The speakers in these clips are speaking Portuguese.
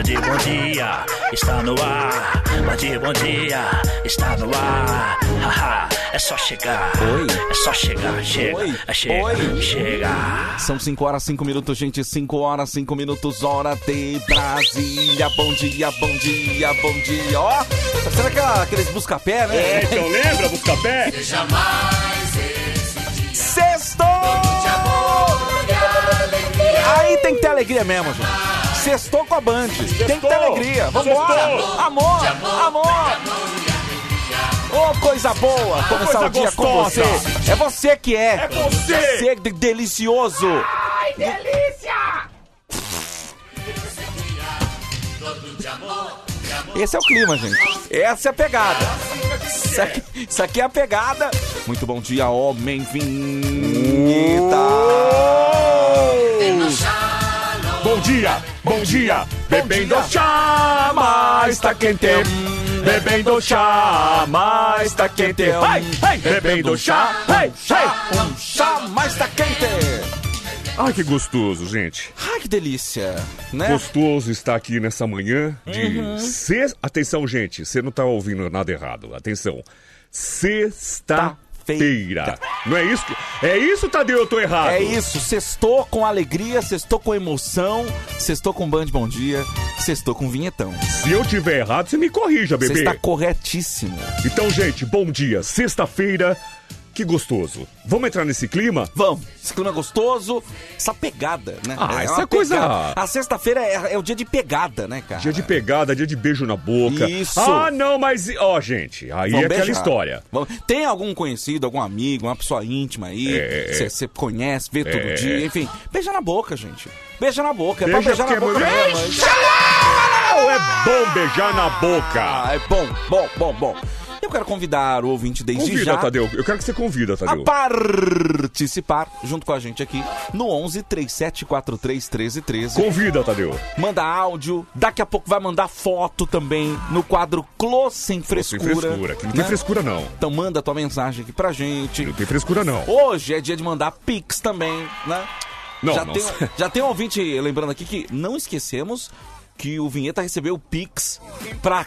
Bom dia, bom dia, está no ar. Bom dia, bom dia, está no ar. Haha, é só chegar. Oi. É só chegar, chega. Oi. É chega, Oi. chega. São 5 horas, 5 minutos, gente. 5 horas, 5 minutos, hora de Brasília. Bom dia, bom dia, bom dia. Ó, tá sendo aquela, aqueles busca-pé, né? É, então lembra, Buscapé? Sextou! Aí tem que ter alegria mesmo, gente. Sextou com a Band. Tem que ter alegria. Vambora! Sextou. Amor! Amor! Ô, coisa boa! Começar coisa o dia com gostosa. você. É você que é. É você. Você de- delicioso. Esse é o clima, gente. Essa é a pegada. Isso aqui, isso aqui é a pegada. Muito bom dia, homem vinheta. Bom dia, bom dia, bebendo dia. chá, mas tá quente. Bebendo chá, mas tá quente. Bebendo chá. Um chá mais tá quente. Ai, que gostoso, gente. Ai, que delícia, né? Gostoso estar aqui nessa manhã de Uhum. sexta. Atenção, gente, você não tá ouvindo nada errado. Atenção. Sexta-feira. Feira. Não é isso? que- É isso, Tadeu? Eu tô errado. É isso, sextou com alegria, sextou com emoção, sextou com Band Bom Dia, sextou com vinhetão. Se eu tiver errado, você me corrija, Você bebê. está corretíssimo. Então, gente, bom dia. Sexta-feira, que gostoso. Vamos entrar nesse clima? Vamos, esse clima gostoso, essa pegada, né? Ah, essa uma coisa- pegada. A sexta-feira é, é o dia de pegada, né, cara? Dia de pegada, dia de beijo na boca. Isso. Ah, não, mas. Ó, gente, aí Vamos é aquela beijar. história. Vamos- Tem algum conhecido, algum amigo, uma pessoa íntima aí, É, que você conhece, vê todo É. dia, enfim. Beija na boca, gente. Beija na boca, é Beija pra beijar na boca é muito- É bom beijar na boca. Ah, é bom, bom, bom, bom. Eu quero convidar o ouvinte desde Convida, já Tadeu. Eu quero que você convida, a Tadeu. participar junto com a gente aqui no 11 3743 1313. Convida, Tadeu. Manda áudio, daqui a pouco vai mandar foto também no quadro Clô Sem Sem Frescura. frescura. Aqui não tem né? frescura, não. Então manda tua mensagem aqui pra gente. Não tem frescura, não. Hoje é dia de mandar Pix também, né? Não, já, não. Tem, já tem um ouvinte lembrando aqui que não esquecemos que o Vinheta recebeu o Pix pra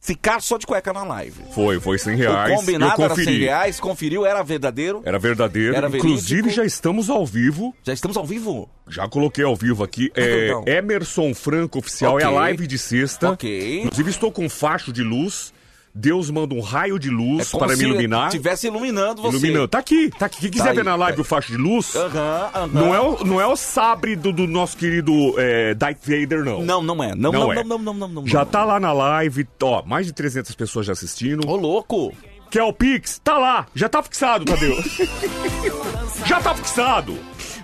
ficar só de cueca na live. Foi, foi 100 O reais. combinado eu era 100 conferi. reais, conferiu, era verdadeiro. Era verdadeiro. Era Inclusive, verídico. já estamos ao vivo. Já estamos ao vivo. Já coloquei ao vivo aqui. É, Então. Emerson Franco Oficial. Ok. É a live de sexta. Ok. Inclusive, estou com um facho de luz. Deus manda um raio de luz É para se me iluminar. estivesse iluminando você. Iluminando. Tá aqui, tá aqui. Quem quiser Tá ver aí, na live tá o facho de luz, Aham, aham. não, é o, não é o sabre do, do nosso querido é, Darth Vader, não. Não, não é. Não, Não não, é. não, não, não, não, não. Já não. tá lá na live, ó, mais de 300 pessoas já assistindo. Ô, louco. Que é o Pix, tá lá, já tá fixado, Tadeu. já tá fixado.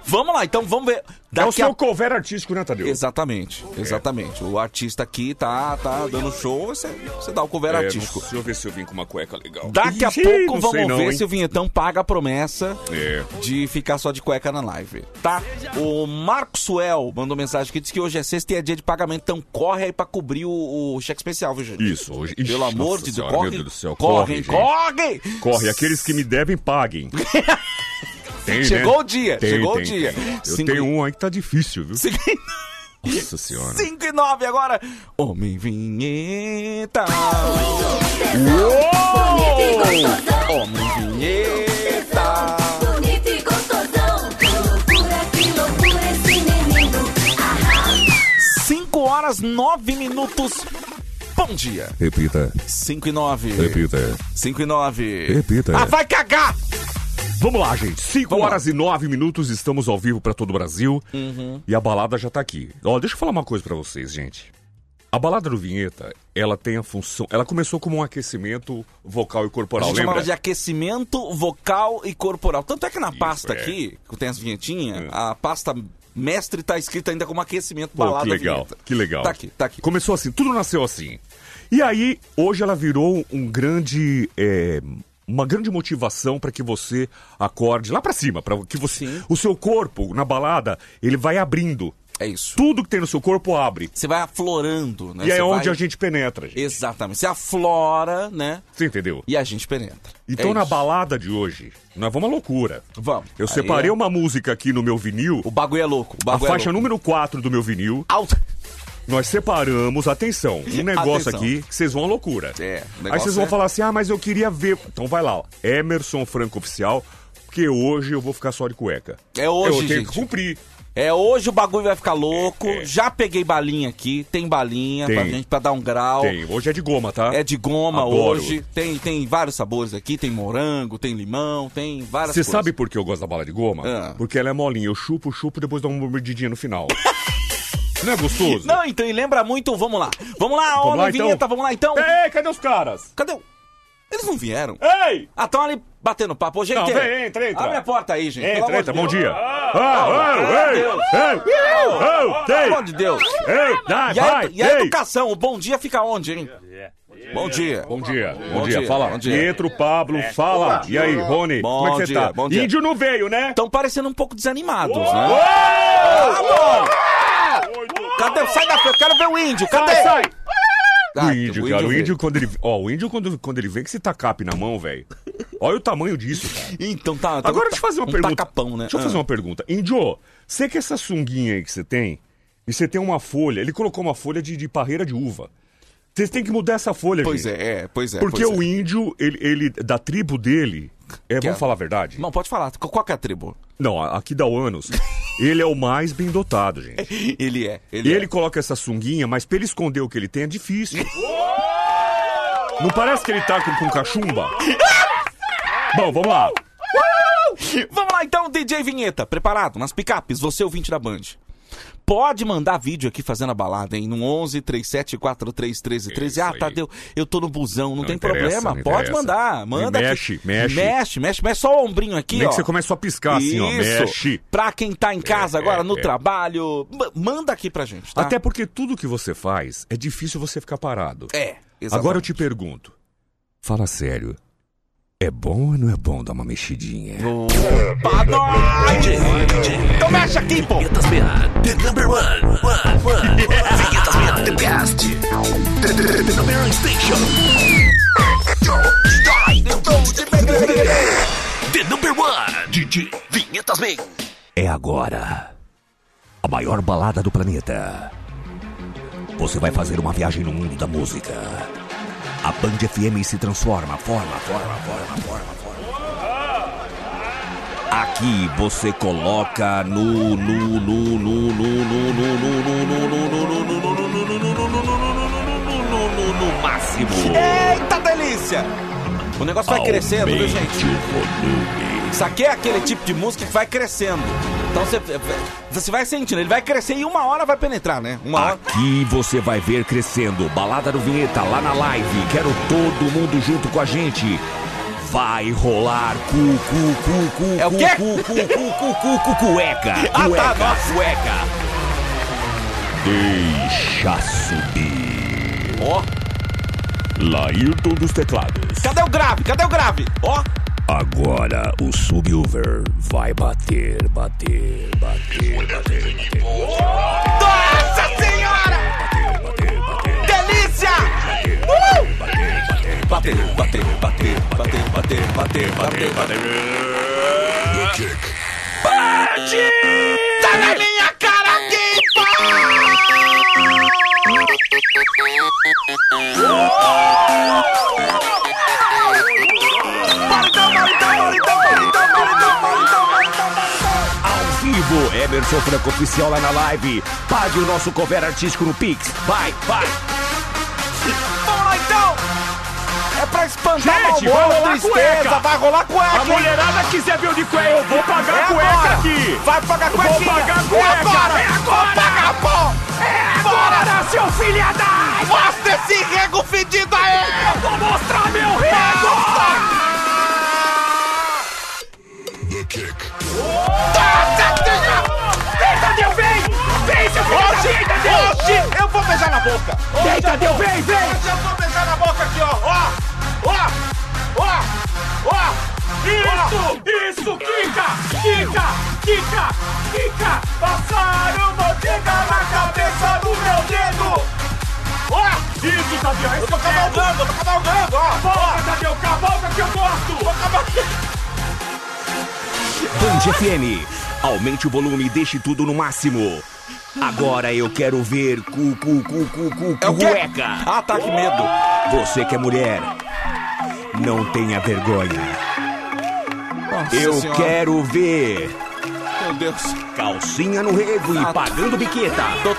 Vamos lá, então vamos ver. é o Daqui seu a... cover artístico, né, Tadeu? Exatamente, exatamente. O artista aqui tá, tá dando show, você, você dá o cover É, artístico. Deixa eu ver se eu vim com uma cueca legal. Daqui a Ih, pouco vamos não, ver hein? se o Vinhetão paga a promessa É. de ficar só de cueca na live, tá? O Marco Suel mandou mensagem aqui, disse que hoje é sexta e é dia de pagamento, então corre aí pra cobrir o, o cheque especial, viu, gente? Isso, hoje. Ixi, Pelo amor de Deus, corre, Meu Deus do céu, corre, corre, corre! Corre, aqueles que me devem, paguem. Tem, Chegou né? o dia, Tem, chegou tem, o dia. tem. Eu Cinco- tenho um aí que tá difícil, viu? Cinco Nossa senhora. 5 e 9 agora. Homem Vinheta. Uou! Homem Vinheta. Bonito e gostosão, que loucura, que loucura esse menino. 5 horas 9 minutos. Bom dia. Repita, 5 e 9. repita. 5 e 9. Repita. Ah, vai cagar! Vamos lá, gente. 5 Vamos horas e 9 minutos, estamos ao vivo pra todo o Brasil. E a balada já tá aqui. Ó, deixa eu falar uma coisa pra vocês, gente. A balada do Vinheta, ela tem a função. Ela começou como um aquecimento vocal e A corporal, gente lembra? de aquecimento vocal e corporal. Tanto é que na pasta é. aqui, que tem as vinhetinhas, a pasta mestre tá escrita ainda como aquecimento Pô, balada que legal, vinheta. que legal. Tá aqui, tá aqui. Começou assim, tudo nasceu assim. E aí, hoje ela virou um grande. é, uma grande motivação para que você acorde lá pra cima, para que você, Sim. o seu corpo na balada, ele vai abrindo. É isso. Tudo que tem no seu corpo abre. Você vai aflorando, né? e é Você onde vai- a gente penetra, gente. Exatamente. Você aflora, né? Você entendeu? E a gente penetra. Então É na isso. balada de hoje, nós vamos à loucura. Vamos. Eu Aí separei é- uma música aqui no meu vinil, O bagulho é louco. O a bagulho faixa é louco. número 4 do meu vinil. Alto. Nós separamos, atenção, um negócio Atenção. aqui que vocês vão à loucura. É, Aí vocês vão é- falar assim: ah, mas eu queria ver. Então vai lá, ó. Emerson Franco Oficial, porque hoje eu vou ficar só de cueca. É hoje, Eu tenho gente. que cumprir. É, hoje o bagulho vai ficar louco. É, é. Já peguei balinha aqui, tem balinha pra Tem. gente pra dar um grau. Tem, hoje é de goma, tá? É de goma Adoro. hoje. Tem, tem vários sabores aqui, tem morango, tem limão, tem várias Você sabe por que eu gosto da bala de goma? Ah. Porque ela é molinha. Eu chupo, chupo, depois dou uma mordidinha no final. Não é gostoso? Não, então, e lembra muito, vamos lá. Vamos lá, Vamos homem lá, então? vinheta, vamos lá então. Ei, cadê os caras? Cadê o... Eles não vieram. Ei! Ah, estão ali batendo papo. Ô, gente, Não, vem, entra, entra. Abre a porta aí, gente. Entra, entra, de bom Deus. dia. Ah, Ah, meu ei, Deus. ei, ei, ei, Pelo ei, amor de Deus. ei, dai, E a, vai, e a ei. educação, o bom dia fica onde, hein? Bom dia. Bom dia, bom, Bom dia. dia, Fala, bom dia. Pietro, Pablo, fala. E aí, Rony, Bom como é que você dia, tá? bom dia. Índio não veio, né? Estão parecendo um pouco desanimados, Uou! né? Ah, bom. Cadê? Sai daqui, eu quero ver o índio. Cadê? Sai, sai. Ah, O índio, cara, o veio. índio quando ele... Ó, o índio quando, quando ele vem com esse tacape na mão, velho. Olha o tamanho disso, cara. Então tá. tá- Agora deixa eu fazer uma um pergunta. tacapão, né? Deixa eu Ah. fazer uma pergunta. Índio, você que essa sunguinha aí que você tem, e você tem uma folha, ele colocou uma folha de, de parreira de uva. Vocês têm que mudar essa folha, Pois gente. é, é, pois é. Porque pois o é. índio, ele, ele- da tribo dele, é, Que vamos é- falar a verdade? Não, pode falar. Qual que é a tribo? Não, aqui da Uanos, ele é o mais bem dotado, gente. Ele é. Ele, ele é. coloca essa sunguinha, mas pra ele esconder o que ele tem é difícil. Não parece que ele tá com, com cachumba? Bom, vamos lá. Vamos lá então, DJ Vinheta. Preparado? Nas picapes, você ouvinte da Band. Pode mandar vídeo aqui fazendo a balada, hein? No 11 37 43 13 13. Isso Ah. Tadeu, eu tô no busão, não, Não tem problema. não Pode mandar. Manda Mexe, aqui. mexe. Mexe, mexe, mexe só o ombrinho aqui, Nem ó. que você começa a piscar assim, ó. Mexe. Pra quem tá em casa É, agora, é, no é. trabalho, ma- manda aqui pra gente, tá? Até porque tudo que você faz é difícil você ficar parado. É, exatamente. Agora eu te pergunto. Fala sério. É bom ou não é bom dar uma mexidinha? Opa, nós! Então mexe aqui, pô! Vinhetas BA, the number one, one, one. Vinhetas BA, the best. The, the, the number one station. The number one, DJ Vinhetas BA. É agora. A maior balada do planeta. Você vai fazer uma viagem no mundo da música. A Band FM se transforma, forma, forma, forma, forma, forma. Aqui você coloca no no no no no no no no no no no no no no no no no máximo. Eita delícia! O negócio vai crescendo, viu, gente? Aumente o volume. Isso aqui é aquele tipo de música que vai crescendo. Então você, você vai sentindo, ele vai crescer e uma hora vai penetrar, né? Uma hora. Aqui você vai ver crescendo. Balada do Vinheta lá na live. Quero todo mundo junto com a gente. Vai rolar cu, cu, cu, cu, É o cu, quê? cu, cu, cu, cu, cu, cu, cueca. Ah, tá, Cueca, nossa. cueca. Deixa subir. Ó, Laírton dos teclados. cadê o grave? Cadê o grave? Ó, Agora o subwoofer vai bater, bater, bater, bater, bater. nossa senhora! Bater, bater, Delícia! Uh! Bater, bater, bater, bater, bater, bater, bater, bater. Bate! Tá na minha cara aqui, Ao vivo, Emerson Franco Oficial lá na live. Pague o nosso cover artístico no Pix. Vai, vai. Vamos lá então! É pra espantar Gente, o vai amor, rolar tristeza, cueca. vai rolar cueca! A hein? mulherada quiser ver o de cueca, eu vou pagar É cueca agora. aqui. Vai pagar Vou cuequinha! pagar a É cueca. agora! É agora. Vou pagar, pô! É agora, seu filho da... Mostra esse rego fedido aí! Eu vou mostrar meu rego! Nossa senhora! Vem, Hoje eu vou beijar na boca! Vem, Tadeu, vem, vem! Hoje eu vou beijar na boca aqui, ó! Ó! Ó! Ó! Ó! Isso, isso, Kika, Kika, Kika, Kika. Passaram manteiga na cabeça do meu dedo. Ó! Isso, Tadeu, é Eu tô cavalgando, eu tô cavalgando, ó! Volta, Tadeu, cavalga que eu gosto. Tô cavalgando! Band FM. Aumente o volume e deixe tudo no máximo. Agora eu quero ver cu, cu, cu, cu, cu, É cueca. Ah, tá, que medo. Você que é mulher, não tenha vergonha. Nossa Eu Senhora. quero ver Meu Deus. calcinha no rego e Ah, pagando biqueta. Tô,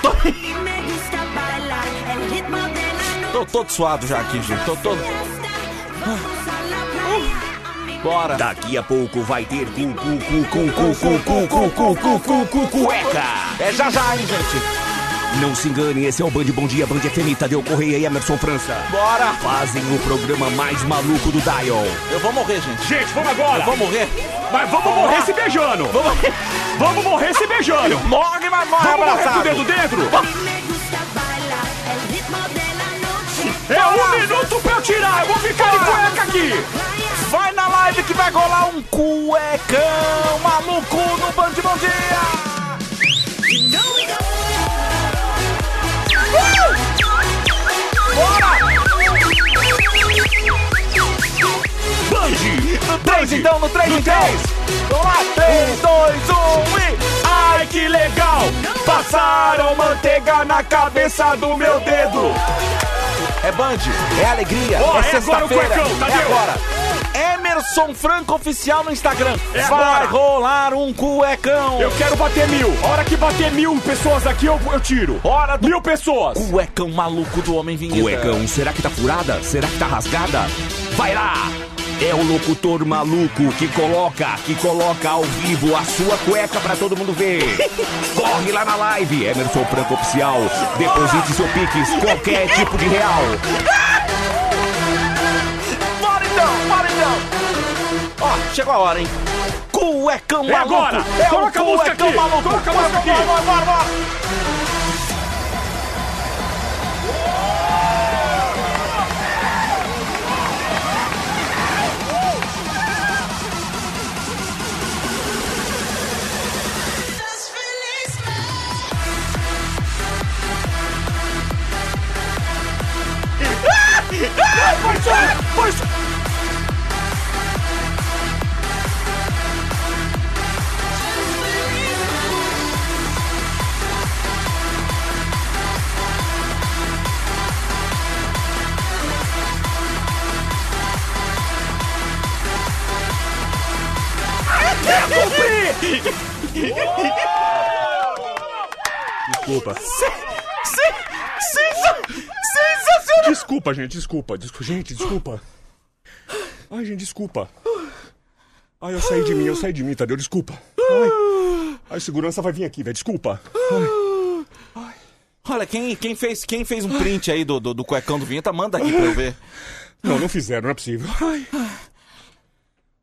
tô, todo suado já aqui, gente. Tô todo. Vamos a la playa. Bora. Daqui a pouco vai ter cu, cu, cu, cu, cu, cu, cu, cu, cu, cu, cu, cu, cueca. É já já, hein, gente. Não se engane, esse é o Band Bom Dia, Band FM, Tadeu Correia e Emerson França. Bora. Fazem o programa mais maluco do Dial. Eu vou morrer, gente. Gente, vamos agora! Eu vou morrer. Mas vamos morrer se beijando! Morrer. Vamos morrer se beijando! Morre, mas morre Vamos morrer com o abraçado. dedo dentro! É um minuto pra eu tirar! Eu vou ficar de cueca aqui! Live que vai rolar um cuecão maluco no Band Bom Dia. No 3 então, no 3 então. Vamos lá, 3, 2, 1 e... Ai, que legal! Passaram manteiga na cabeça do meu dedo! É Band, é alegria, Ó, é é sexta-feira, cuecão, é agora. Emerson Franco Oficial no Instagram. É Vai agora. rolar um cuecão. Eu quero bater mil! Hora que bater mil pessoas aqui, eu, eu tiro! Hora do Mil pessoas! cuecão maluco do Homem Vinheta. Cuecão, será que tá furada? Será que tá rasgada? Vai lá! É o locutor maluco que coloca, que coloca ao vivo a sua cueca pra todo mundo ver. Corre lá na live, Emerson Franco Oficial. Deposite seu Pix, qualquer tipo de real. Ó, chegou a hora, hein? Cuecão É maluco. agora. É o Coloca a música cuecão aqui. maluco. Coloca a música aqui. Bora, bora, bora, bora. Desculpa. Sensacional. Desculpa, gente, desculpa. desculpa. Gente, desculpa. Ai, gente, desculpa. Ai, eu saí de mim, eu saí de mim, Tadeu, desculpa. Ai, ai segurança vai vir aqui, velho, desculpa. Olha, quem, quem, fez, quem fez um print aí do, do, do cuecão do Vinheta, manda aqui pra eu ver. Não, não fizeram, não é possível. Ai,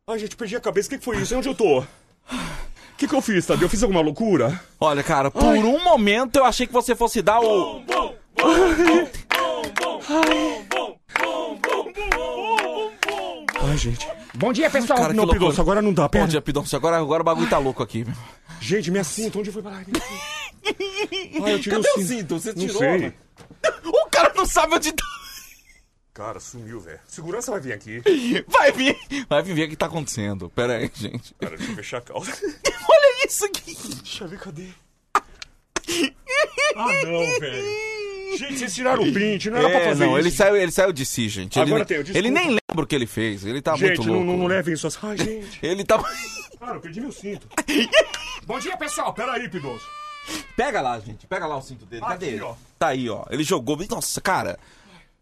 ai gente, perdi a cabeça, o que que foi isso? Onde eu tô? O que, que eu fiz, Tadeu? Eu fiz alguma loucura? Olha, cara, por um momento eu achei que você fosse dar o... Ai, gente. Bom dia, pessoal. Cara, não. Pidonço, agora não dá, pera. Bom dia, Pidoncio. Agora, agora o bagulho tá louco aqui. meu. Gente, minha cinta, onde foi parar? Ai, eu tirei Cadê o o cinto. cinto? Você Não tirou, sei. mano? O cara não sabe onde tá. Cara, sumiu, velho. Segurança vai vir aqui. Vai vir. Vai vir ver o que tá acontecendo. Pera aí, gente. Cara, deixa eu fechar a calça. Olha isso aqui. Deixa eu ver, cadê? Ah, não, velho. Gente, vocês tiraram o print, não era pra É, fazer não, isso. ele saiu, ele saiu de si, gente. Ele, Agora nem- tem, desculpa. ele nem lembra o que ele fez. Ele tá Gente, muito louco. não, não levem isso assim. Ai, gente. Ele tá. Cara, eu perdi meu cinto. Bom dia, pessoal. Pera aí, Pidoso. Pega lá, gente. Pega lá o cinto dele. Cadê Aqui, ele? ó. Tá aí, ó. Ele jogou. Nossa, cara.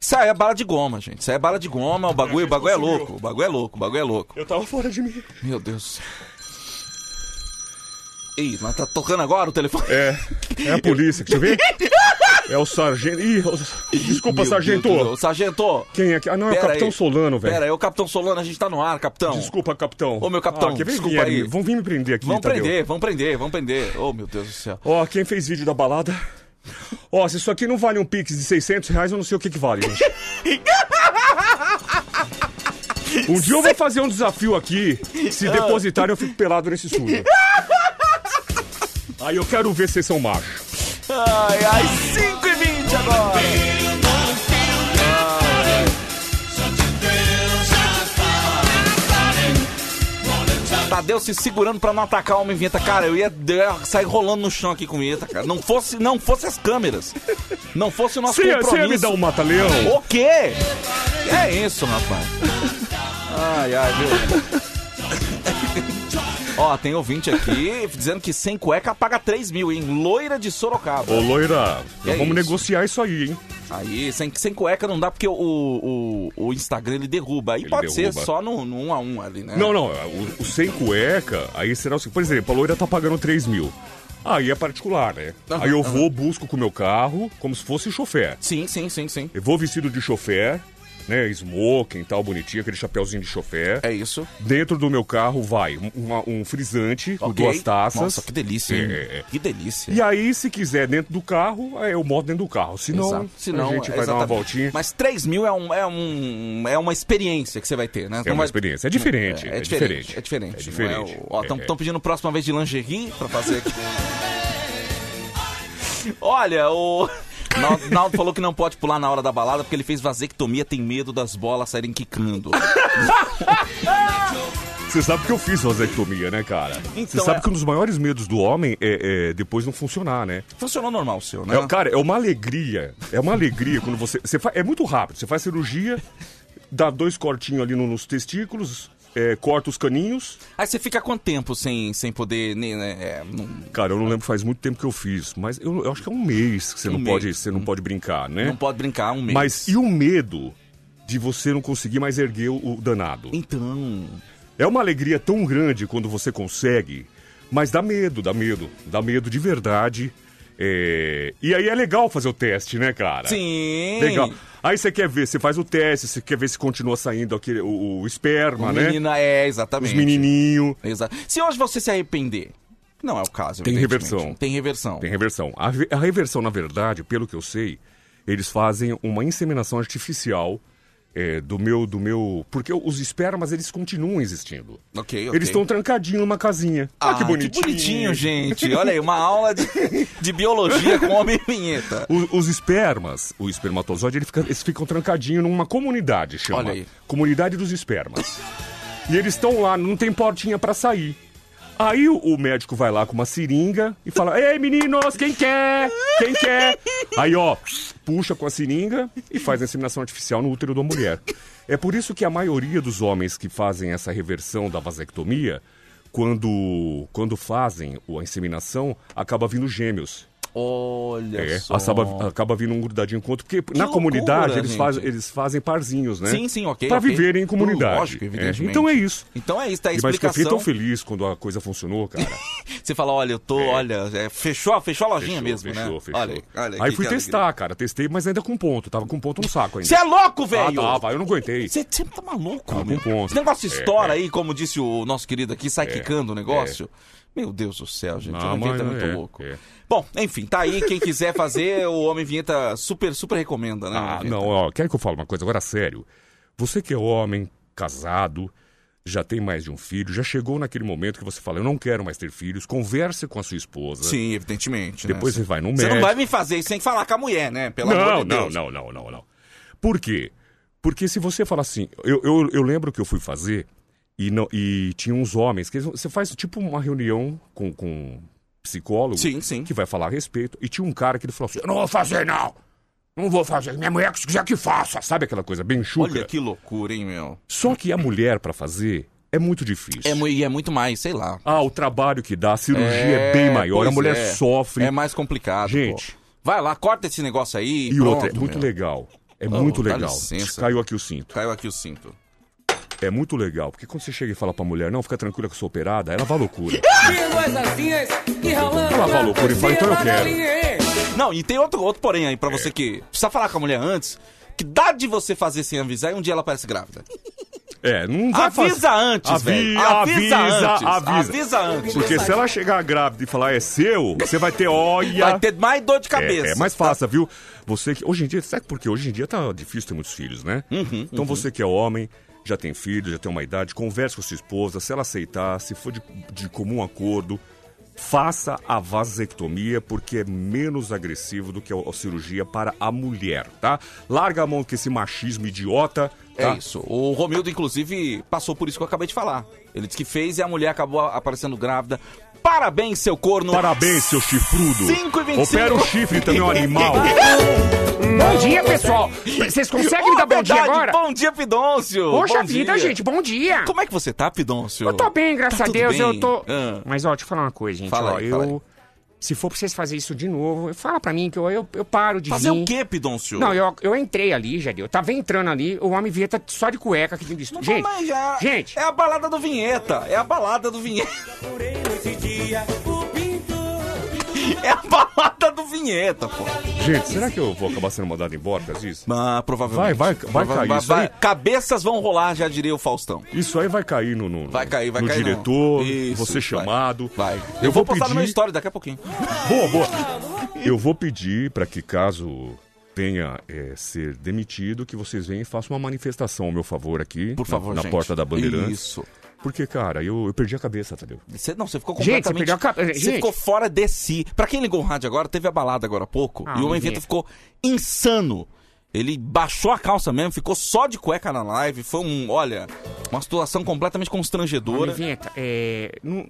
Isso aí é bala de goma, gente. Isso aí é bala de goma. O bagulho, o bagulho é louco. O bagulho é louco. O bagulho é louco. Eu tava fora de mim. Meu Deus do céu. Ih, mas tá tocando agora o telefone? É, é a polícia, deixa eu ver. É o sargento. Ih, o- desculpa, Meu sargento. Deus céu. Sargento. Quem é que. Ah, não, é o Capitão aí. Solano, velho. Pera aí, o Capitão Solano, a gente tá no ar, Capitão. Desculpa, capitão. Ô, meu capitão, Ah, desculpa aí. Vão vir me prender aqui, Tadeu. prender, vamos prender, vamos prender. Oh, meu Deus do céu. Ó, quem fez vídeo da balada. Ó, se isso aqui não vale um pix de 600 reais, eu não sei o que que vale, gente. Um dia eu vou fazer um desafio aqui. Se depositarem, eu fico pelado nesse estúdio. Aí eu quero ver se vocês são machos. Ai, ai, 5 e 20 agora. Tadeu se segurando pra não atacar o homem vinheta. Cara, eu ia, eu ia sair rolando no chão aqui com vinheta, cara. Não fosse, não fosse as câmeras. Não fosse o nosso Você compromisso. você ia me dar um mata-leão? O quê? É isso, rapaz. Ai, ai, viu? Ó, tem ouvinte aqui dizendo que sem cueca paga 3 mil, hein? Loira de Sorocaba. Ô, loira, é vamos isso? negociar isso aí, hein? Aí, sem, sem cueca não dá porque o, o, o Instagram ele derruba. Aí Ele pode ser derruba. só no, no 1 a 1 ali, né? Não, não, o, o sem cueca, aí será o seguinte, por exemplo, a loira tá pagando 3 mil. Aí é particular, né? Aham, aí eu vou, busco com o meu carro, como se fosse chofer. Sim, sim, sim, sim. Eu vou vestido de chofer, né? Smoking e tal, bonitinho, aquele chapéuzinho de chofer. É isso. Dentro do meu carro vai um, uma- um frisante com Ok. duas taças. Nossa, que delícia, hein? É, é, é. Que delícia. E aí, se quiser dentro do carro, eu moto dentro do carro. Se não, Exato. Senão, a gente vai dar uma exatamente. voltinha. Mas 3 mil é, um, é, um, é uma experiência que você vai ter, né? É Não uma vai- experiência. É diferente. É, É, diferente. diferente. É diferente. É não diferente. Ó, estão É, é. pedindo próxima vez de lingerie pra fazer aqui. Olha, o. Naldo, Naldo falou que não pode pular na hora da balada porque ele fez vasectomia, tem medo das bolas saírem quicando. Você sabe que eu fiz vasectomia, né, cara? Então, Você sabe é- que um dos maiores medos do homem é, é depois não funcionar, né? Funcionou normal o seu, né? É, cara, é uma alegria. É uma alegria quando você. você É muito rápido. Você faz cirurgia, dá dois cortinhos ali no- nos testículos, é, corta os caninhos. Aí você fica quanto tempo sem, sem poder. né, né, é, não, Cara, eu não lembro faz muito tempo que eu fiz, mas eu, eu acho que é um mês que você Um não mês. pode, você não pode brincar, né? não pode brincar um mês. Mas e o medo de você não conseguir mais erguer o, o danado? Então. É uma alegria tão grande quando você consegue, mas dá medo, dá medo, dá medo de verdade. É, E aí é legal fazer o teste, né, cara? Sim. Legal. Aí você quer ver, você faz o teste, você quer ver se continua saindo aquele, o, o esperma, né? Menina, é, exatamente. Os menininhos. Exato. Se hoje você se arrepender, não é o caso. Tem reversão. Tem reversão. Tem reversão. A, a reversão, na verdade, pelo que eu sei, eles fazem uma inseminação artificial é, do meu, do meu, porque os espermas eles continuam existindo. Ok, ok. Eles estão trancadinhos numa casinha. Ah, que bonitinho. Que bonitinho, gente. Olha aí, uma aula de, de biologia com homem vinheta. O- Os, espermas, o espermatozoide, ele fica- eles ficam trancadinhos numa comunidade, chama. Olha aí. Comunidade dos espermas. e eles estão lá, não tem portinha pra sair. Aí o, médico vai lá com uma seringa e fala: Ei, meninos, quem quer? Quem quer? Aí, ó, puxa com a seringa e faz a inseminação artificial no útero da mulher. É por isso que a maioria dos homens que fazem essa reversão da vasectomia, quando, quando fazem a inseminação, acaba vindo gêmeos. Olha É, só. acaba, acaba vindo um grudadinho com outro, porque na loucura, comunidade eles, gente. faz, eles fazem parzinhos, né? Sim, sim, ok. Pra ok. viverem em comunidade. Lógico, É, evidentemente. Então é isso. Então é isso, tá a E Mas que eu fiquei explicação. tão feliz quando a coisa funcionou, cara. Você fala, olha, eu tô, olha, é, fechou, fechou a lojinha Fechou, mesmo, fechou, né? fechou. Olha, aí, olha Aí que- fui que testar, cara. Testei, mas ainda com ponto. Tava com ponto no saco ainda. Você é louco, velho! Ah, tava, eu não aguentei. Você sempre tá maluco, Tava meu. com ponto. Esse negócio É, estoura é. aí, como disse o nosso querido aqui, sai quicando o negócio. Meu Deus do céu, gente. Não, o Homem Vinheta é muito é, louco. é. Bom, enfim, tá aí. Quem quiser fazer, o Homem Vinheta super, super recomenda, né? Ah, não, ó, quer que eu fale uma coisa agora sério? Você que é homem, casado, já tem mais de um filho, já chegou naquele momento que você fala, eu não quero mais ter filhos, converse com a sua esposa. Sim, evidentemente. Depois né? você vai no Você médico. não vai me fazer isso sem falar com a mulher, né? Pelo amor Não, de não, Deus. não, não, não, não. Por quê? Porque se você falar assim, eu, eu, eu lembro que eu fui fazer e, não, e tinha uns homens que eles- você faz tipo uma reunião com, com um psicólogo Sim, sim. que vai falar a respeito e tinha um cara que ele falou assim, eu não vou fazer não, não vou fazer, minha mulher que quiser que faça, sabe aquela coisa bem chuca? Olha que loucura, hein, meu? Só que a mulher pra fazer é muito difícil. É, e é muito mais, sei lá. Ah, o trabalho que dá, a cirurgia é, bem maior, a mulher é. sofre. É mais complicado. Gente. pô. Vai lá, corta esse negócio aí. E pronto, outra, é muito meu. legal. É Oh, muito legal. licença. Caiu aqui o cinto. Caiu aqui o cinto. É muito legal, porque quando você chega e fala pra mulher, não, fica tranquila que eu sou operada, ela vai à loucura. Ela vai à loucura e fala, então eu quero. Não, e tem outro, outro porém aí pra você que precisa falar com a mulher antes. Que dá de você fazer sem avisar e um dia ela parece grávida. É, não vai Avisa fazer- antes, Avi- velho. Avisa, antes. avisa. Avisa antes. Porque se ela chegar grávida e falar é seu, você vai ter olha. Vai ter mais dor de cabeça. É, é mais fácil, viu? Você que. Hoje em dia, sabe por quê? Hoje em dia tá difícil ter muitos filhos, né? Uhum, então você que é homem, já tem filho, já tem uma idade, converse com sua esposa, se ela aceitar, se for de, de comum acordo, faça a vasectomia porque é menos agressivo do que a, a cirurgia para a mulher, tá? Larga a mão com esse machismo idiota. É tá? isso. O Romildo, inclusive, passou por isso que eu acabei de falar. Ele disse que fez e a mulher acabou aparecendo grávida. Parabéns, seu corno. Parabéns, seu chifrudo. 5 e 25. Opera o chifre também, um animal. Bom dia, pessoal. Vocês conseguem me dar bom dia agora? Bom dia, Pidôncio. Poxa Bom vida, dia. gente, bom dia. Como é que você tá, Pidôncio? Eu tô bem, graças Tá a Deus. bem? Eu tô. Ah. Mas, ó, deixa eu falar uma coisa, gente. Fala ó, aí, eu. fala aí. Se for pra vocês fazerem isso de novo, fala pra mim que eu, eu, eu paro de Fazer vir. o quê, Pidôncio? Não, eu, eu entrei ali, Jadê. Eu tava entrando ali, o homem vinha só de cueca aqui dentro do estúdio. Gente, já- gente. É a balada do Vinheta. É a balada do Vinheta. É a balada do Vinheta, pô. Gente, será que eu vou acabar sendo mandado embora por disso? Ah, provavelmente. Vai, vai, vai cair isso aí. Cabeças vão rolar, já diria o Faustão. Isso aí vai cair no, no, Vai cair, vai no cair, não. diretor, Isso, você vai. chamado. Vai. Eu, vou postar no meu story daqui a pouquinho. Boa, boa. Eu vou pedir para que caso venha é, ser demitido, que vocês venham e façam uma manifestação ao meu favor aqui. Por na- favor, Na, gente. porta da Bandeirantes. Isso. Porque, cara, eu, eu perdi a cabeça, Tadeu. Você, não, você ficou Gente, completamente... você perdeu a cabe- Você gente. ficou fora de si. Pra quem ligou o rádio agora, teve a balada agora há pouco. Ah, e o não Inventa vi. ficou insano. Ele baixou a calça mesmo, ficou só de cueca na live. Foi um, olha, uma situação completamente Homem constrangedora. Vinheta, é. Não...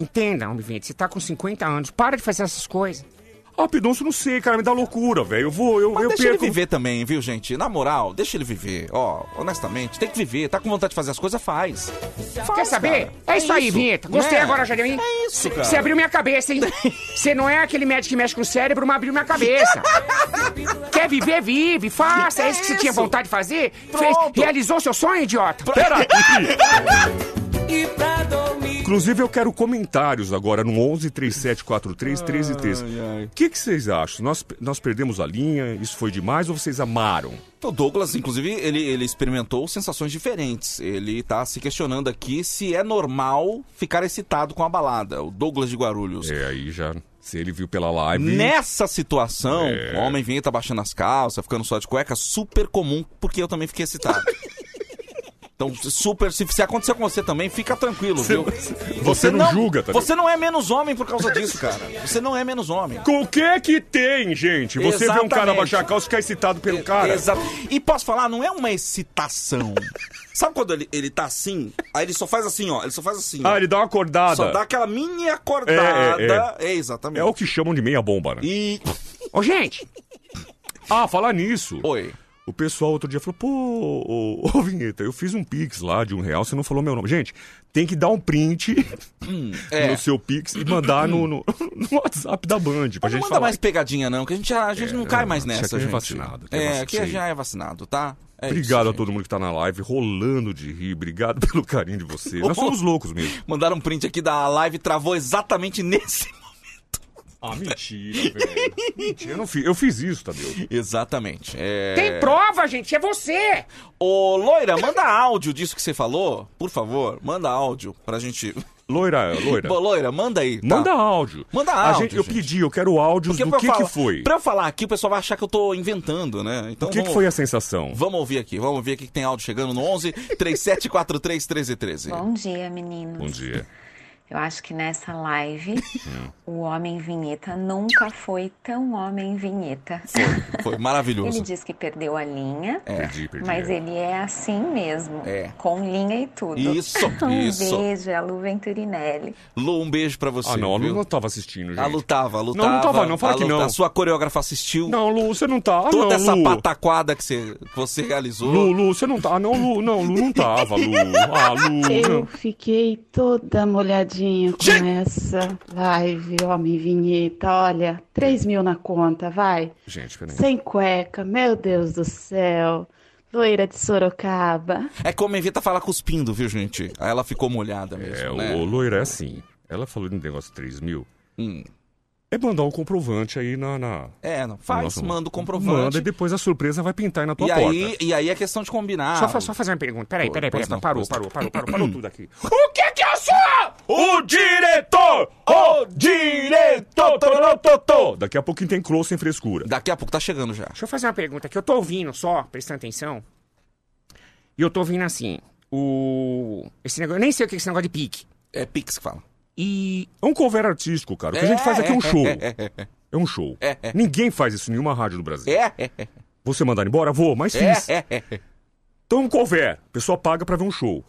Entenda, Homem Vinheta, você tá com 50 anos, para de fazer essas coisas. Ah, Pidonço, não sei, cara, me dá loucura, velho. Eu vou, eu, Mas eu deixa perco. ele viver também, viu, gente? Na moral, deixa ele viver. Ó, honestamente, tem que viver. Tá com vontade de fazer as coisas, faz. Faz, Quer saber? cara. É isso aí, Vinheta. Gostei É. agora, Jardim. É isso, cara. Você abriu minha cabeça, hein? Você não é aquele médico que mexe com o cérebro, mas abriu minha cabeça. Quer viver, vive, faça. É isso que você tinha isso. vontade de fazer? Fez, realizou seu sonho, idiota? Pera Inclusive, eu quero comentários agora no 11 3743 1313. O que, que vocês acham? Nós, nós perdemos a linha? Isso foi demais ou vocês amaram? O Douglas, inclusive, ele, ele experimentou sensações diferentes. Ele tá se questionando aqui se é normal ficar excitado com a balada. O Douglas de Guarulhos. É, aí já. Se ele viu pela live. Nessa situação, É. o homem vinha tá baixando as calças, ficando só de cueca, super comum, porque eu também fiquei excitado. Então, super, se, se acontecer com você também, fica tranquilo, viu? Você não julga, tá Você não é menos homem por causa disso, cara. Você não é menos homem. O que que tem, gente? Você vê um cara Exatamente. baixar a calça e ficar excitado pelo cara. Exato. E posso falar, não é uma excitação. Sabe quando ele, ele tá assim? Aí ele só faz assim, ó. Ele só faz assim. ó. Ah, ele dá uma acordada. Só dá aquela mini acordada. É, É, exatamente. É o que chamam de meia bomba, né? E. Ô, gente, Ah, falar nisso. Oi. O pessoal outro dia falou, pô, ô, ô, Vinheta, eu fiz um Pix lá de um real, você não falou meu nome. Gente, tem que dar um print é. no seu Pix e mandar no, no, no WhatsApp da Band pra não gente manda falar. mais pegadinha, não, que a gente, a gente não cai mais isso aqui nessa, é gente. vacinado, aqui é É, aqui já é vacinado, tá? É Obrigado isso, a todo mundo que tá na live, rolando de rir. Obrigado pelo carinho de vocês. Nós somos loucos mesmo. gente. Mandaram um print aqui da live, travou exatamente nesse Ah, mentira, velho. Mentira, eu não fiz. Eu fiz isso, Tadeu. Exatamente. É... tem prova, gente, é você. Ô, Loira, manda áudio disso que você falou, por favor. Manda áudio pra gente. Loira, loira. Ô, Loira, manda aí. tá? Manda áudio. Manda A áudio, gente, eu gente. pedi, eu quero áudios Porque do que que foi. Pra eu falar aqui, o pessoal vai achar que eu tô inventando, né? Então O que, que vamos- foi a sensação? Vamos ouvir aqui, vamos ouvir aqui que tem áudio chegando no 11 3743 1313. Bom dia, meninos. Bom dia. Eu acho que nessa live o homem vinheta nunca foi tão homem vinheta. Foi maravilhoso. Ele diz que perdeu a linha, Perdi, perdi. mas ele é assim mesmo, É. com linha e tudo. Isso, um isso. beijo, a Lu Venturinelli. Lu, um beijo pra você. Ah, não, a Lu não tava assistindo, gente. A Lu tava, a Lu Não, não tava. não, fala a que Lu- não. A sua coreógrafa assistiu Não, Lu, você não tá. Ah, toda não, essa Lu. pataquada que você, que você realizou. Lu, Lu, você não tá. Ah, não, Lu, não, Lu não tava, Lu. Ah, Lu. Eu Não. fiquei toda molhadinha com essa live, homem vinheta. Olha, 3 mil na conta, vai. Gente, peraí. Sem cueca, meu Deus do céu. Loira de Sorocaba. É como a Evita fala cuspindo, viu, gente? Aí ela ficou molhada mesmo, É, né? o loira é assim. Ela falou de um negócio de 3 mil. Hum. É mandar um comprovante aí na. na... É, não, faz, Nossa, manda o comprovante. Manda e depois a surpresa vai pintar aí na tua e, porta. aí, e aí é questão de combinar. Só, fa- só fazer uma pergunta. Peraí, peraí, peraí. não, parou, parou, parou, parou, parou tudo aqui. O que que eu sou? O diretor! O diretor! Tororototô. Daqui a pouquinho tem close sem frescura. Daqui a pouco tá chegando já. Deixa eu fazer uma pergunta que eu tô ouvindo só, prestando atenção. E eu tô ouvindo assim, o... Esse negócio... Eu nem sei o que é esse negócio de pique. É Pix que fala. E. É um cover artístico, cara. O que a gente faz aqui é um show. É um show. Ninguém faz isso em nenhuma rádio do Brasil. Você mandar embora? Vou, mas fiz. Então um cover. A pessoa paga pra ver um show.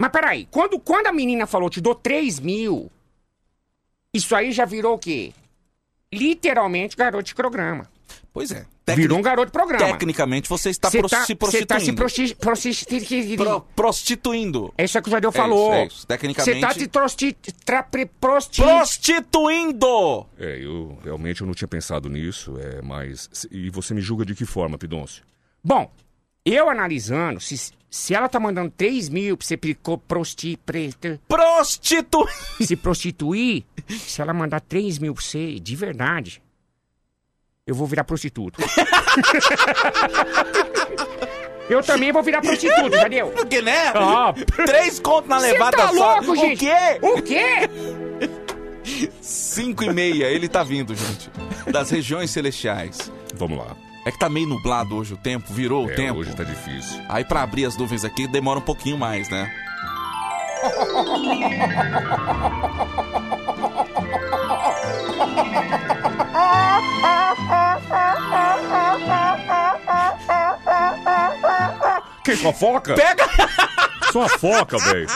Mas peraí, quando, quando a menina falou te dou 3 mil, isso aí já virou o quê? Literalmente garoto de programa. Pois é. Virou um garoto de programa. Tecnicamente você está Cê pros- tá- se cê tá se prostituindo. prosti prostituindo. Pro- prostituindo. É isso que o Jadeu É falou. isso, é isso. Tecnicamente- Você tá te prosti... Tra... prosti... Prostituindo! É, eu realmente eu não tinha pensado nisso, é, mas... E você me julga de que forma, Pidoncio? Bom, eu analisando, se, se ela tá mandando 3 mil pra você prosti... Pre... Prostitu... se prostituir, se ela mandar 3 mil pra você, de verdade, eu vou virar prostituto. eu também vou virar prostituto, Jadeu. Porque, né? Ah. Três contos na Cê levada tá só. louco, gente? O quê? O quê? Cinco e meia, ele tá vindo, gente. Das regiões celestiais. Vamos lá. É que tá meio nublado hoje o tempo, virou o É, tempo. hoje tá difícil. Aí pra abrir as nuvens aqui demora um pouquinho mais, né? Que sua foca? Pega! Sua foca, velho.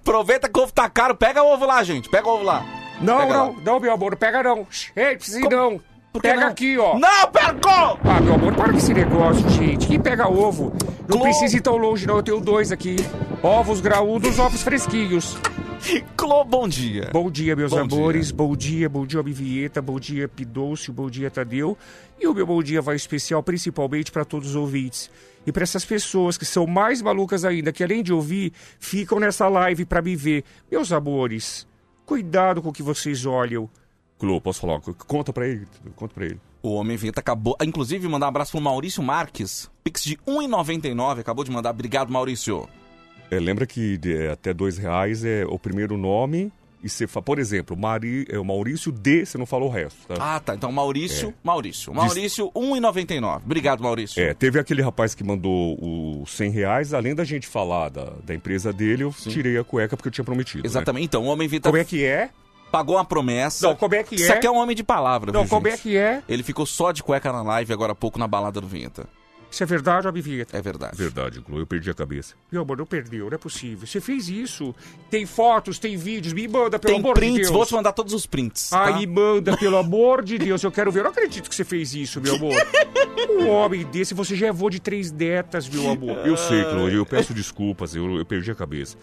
Aproveita que o ovo tá caro, pega o ovo lá, gente. Pega o ovo lá. Não, Pega não, lá. não, meu amor, não pega não. Ei, precisa não. Pega não? aqui, ó. Não, pegou! Ah, meu amor, para com esse negócio, gente. Quem pega ovo? Não Clô- precisa ir tão longe, não. Eu tenho dois aqui. Ovos graúdos, ovos fresquinhos. Clô, bom dia. Bom dia, meus Bom amores. Bom dia, bom dia, Homem Vinheta. Bom dia, Pidôcio. Bom dia, Tadeu. E o meu bom dia vai especial principalmente para todos os ouvintes. E para essas pessoas que são mais malucas ainda, que além de ouvir, ficam nessa live para me ver. Meus amores, cuidado com o que vocês olham. Clô, posso falar? Conta pra ele. Conta pra ele. O Homem Vinheta acabou. Inclusive, mandar um abraço pro Maurício Marques. Pix de R$ 1,99. Acabou de mandar. Obrigado, Maurício. É, lembra que de, é, até dois reais é o primeiro nome e você fala, por exemplo, Mari, é, o Maurício D, você não falou o resto, tá? Ah, tá. Então, Maurício. É. Maurício. Maurício, R$ 1,99. Obrigado, Maurício. É, teve aquele rapaz que mandou os 100 reais, além da gente falar da, da empresa dele, eu tirei a cueca porque eu tinha prometido. né? Exatamente. Então, o Homem Vinheta Como é que é? pagou uma promessa. Não, como é que Isso é? aqui é um homem de palavra, Não, viu, como é gente? que é? Ele ficou só de cueca na live agora há pouco na balada do Vinheta. Isso é verdade, Vinheta? É verdade. Verdade, Clô, eu perdi a cabeça. Meu amor, não perdeu, não é possível. Você fez isso. Tem fotos, tem vídeos, me manda, pelo Tem amor de prints, Deus. vou te mandar todos os prints. Ai, tá? me manda, pelo amor de Deus, eu quero ver. Eu não acredito que você fez isso, meu amor. Um homem desse, você já é avô de três netas, meu amor. Eu sei, Clô, eu peço desculpas, eu, eu perdi a cabeça.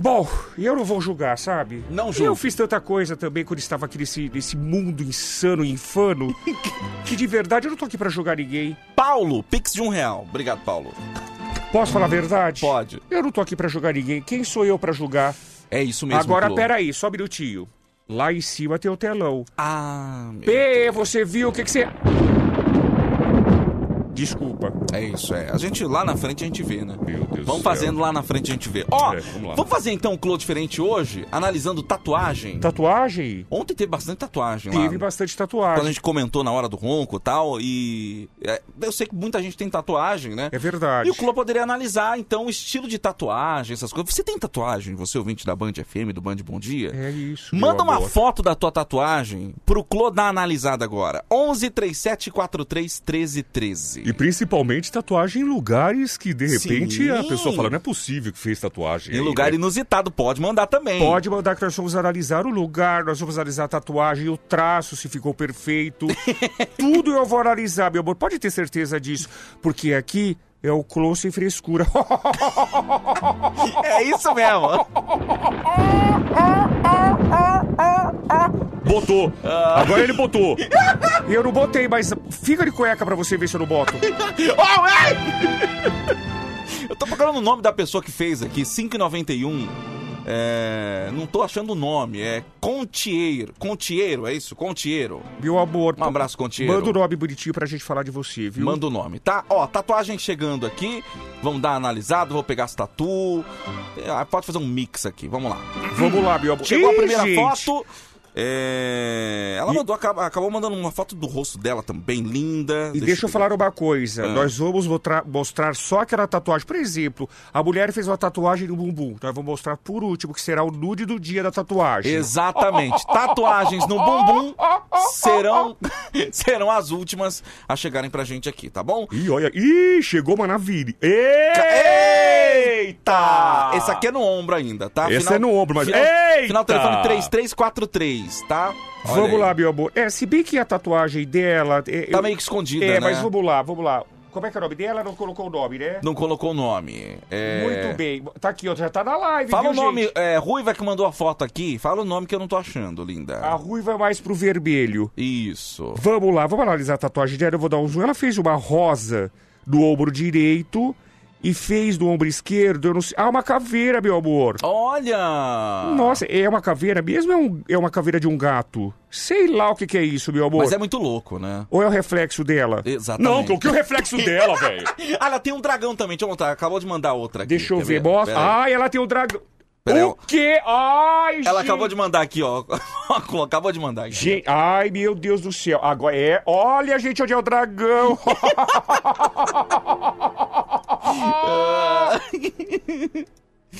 Bom, eu não vou julgar, sabe? Não julgue. Eu fiz tanta coisa também quando estava aqui nesse, nesse mundo insano e infano que de verdade eu não tô aqui pra julgar ninguém. Paulo, pix de um real. Obrigado, Paulo. Posso falar a verdade? Pode. Eu não tô aqui pra julgar ninguém. Quem sou eu pra julgar? É isso mesmo, Agora, Clô. peraí, só um minutinho. Lá em cima tem o telão. Ah, meu P, você viu o que que você... Desculpa. É isso, é. A gente lá na frente a gente vê, né? Meu Deus Vamos do céu. fazendo lá na frente a gente vê. Ó, É, vamos lá. vamos fazer então um clô diferente hoje, analisando tatuagem. Tatuagem? Ontem teve bastante tatuagem lá. Teve bastante tatuagem. Quando a gente comentou na hora do ronco e tal, e é, eu sei que muita gente tem tatuagem, né? É verdade. E o Clô poderia analisar, então, o estilo de tatuagem, essas coisas. Você tem tatuagem, você ouvinte da Band FM, do Band Bom Dia? É isso. Manda uma foto da tua tatuagem pro Clô dar analisada agora. 11 37 43 13 13. E principalmente tatuagem em lugares que, de repente, Sim. a pessoa fala, não é possível que fez tatuagem. Em aí, lugar né? inusitado, pode mandar também. Pode mandar que nós vamos analisar o lugar, nós vamos analisar a tatuagem, o traço, se ficou perfeito. Tudo eu vou analisar, meu amor. Pode ter certeza disso. Porque aqui é o close sem frescura. É isso mesmo. Botou! Ah. Agora ele botou! eu não botei, mas fica de cueca pra você ver se eu não boto. Oh, ai! Eu tô procurando o nome da pessoa que fez aqui, 5,91. É, não tô achando o nome, é Contieiro. Contieiro, é isso? Contieiro. Meu amor. Um abraço, Contieiro. Manda o nome bonitinho pra gente falar de você, viu? Manda o nome, tá? Ó, tatuagem chegando aqui. Vamos dar uma analisada, vou pegar as tatu. É, Pode fazer um mix aqui, vamos lá. Vamos lá, meu amor. Chegou a Ih, primeira gente. É, Ela mandou, acaba- acabou mandando uma foto do rosto dela também, linda. E deixa eu falar uma coisa, Ah. nós vamos mostrar, só aquela tatuagem. Por exemplo, a mulher fez uma tatuagem no bumbum. Nós vamos mostrar por último, que será o nude do dia da tatuagem. Exatamente. Tatuagens no bumbum serão, serão as últimas a chegarem pra gente aqui, tá bom? Ih, olha, ih, chegou uma navire. Eita! Esse aqui é no ombro ainda, tá? Esse é no ombro, mas- Final, Eita! final telefone 3343, tá? Olha Vamos aí. lá, meu amor. É, se bem que a tatuagem dela... É, Tá eu- meio que escondida, É, né? mas vamos lá, vamos lá. Como é que é o nome dela? Não colocou o nome, né? Não colocou o nome. É... Muito bem. Tá aqui, ó, já tá na live, Fala viu, o nome, gente? é, Ruiva que mandou a foto aqui. Fala o nome que eu não tô achando, linda. A ruiva é mais pro vermelho. Isso. Vamos lá, vamos analisar a tatuagem dela. Eu vou dar um zoom. Ela fez uma rosa do ombro direito e fez do ombro esquerdo. Eu não sei. Ah, uma caveira, meu amor. Olha! Nossa, é uma caveira mesmo? É, um- é uma caveira de um gato? Sei lá o que, que é isso, meu amor. Mas é muito louco, né? Ou é o reflexo dela? Exatamente. Não, que é o reflexo dela, velho? Ah, ela tem um dragão também. Deixa eu mostrar. Acabou de mandar outra aqui. Deixa eu quer ver. Pera Mostra. Ai, ela tem o dragão. Pera aí, O quê? Ai, Ela gente. acabou de mandar aqui, ó. acabou de mandar aqui. Gente, ai, meu Deus do céu. Agora é. Olha, gente, onde é o dragão?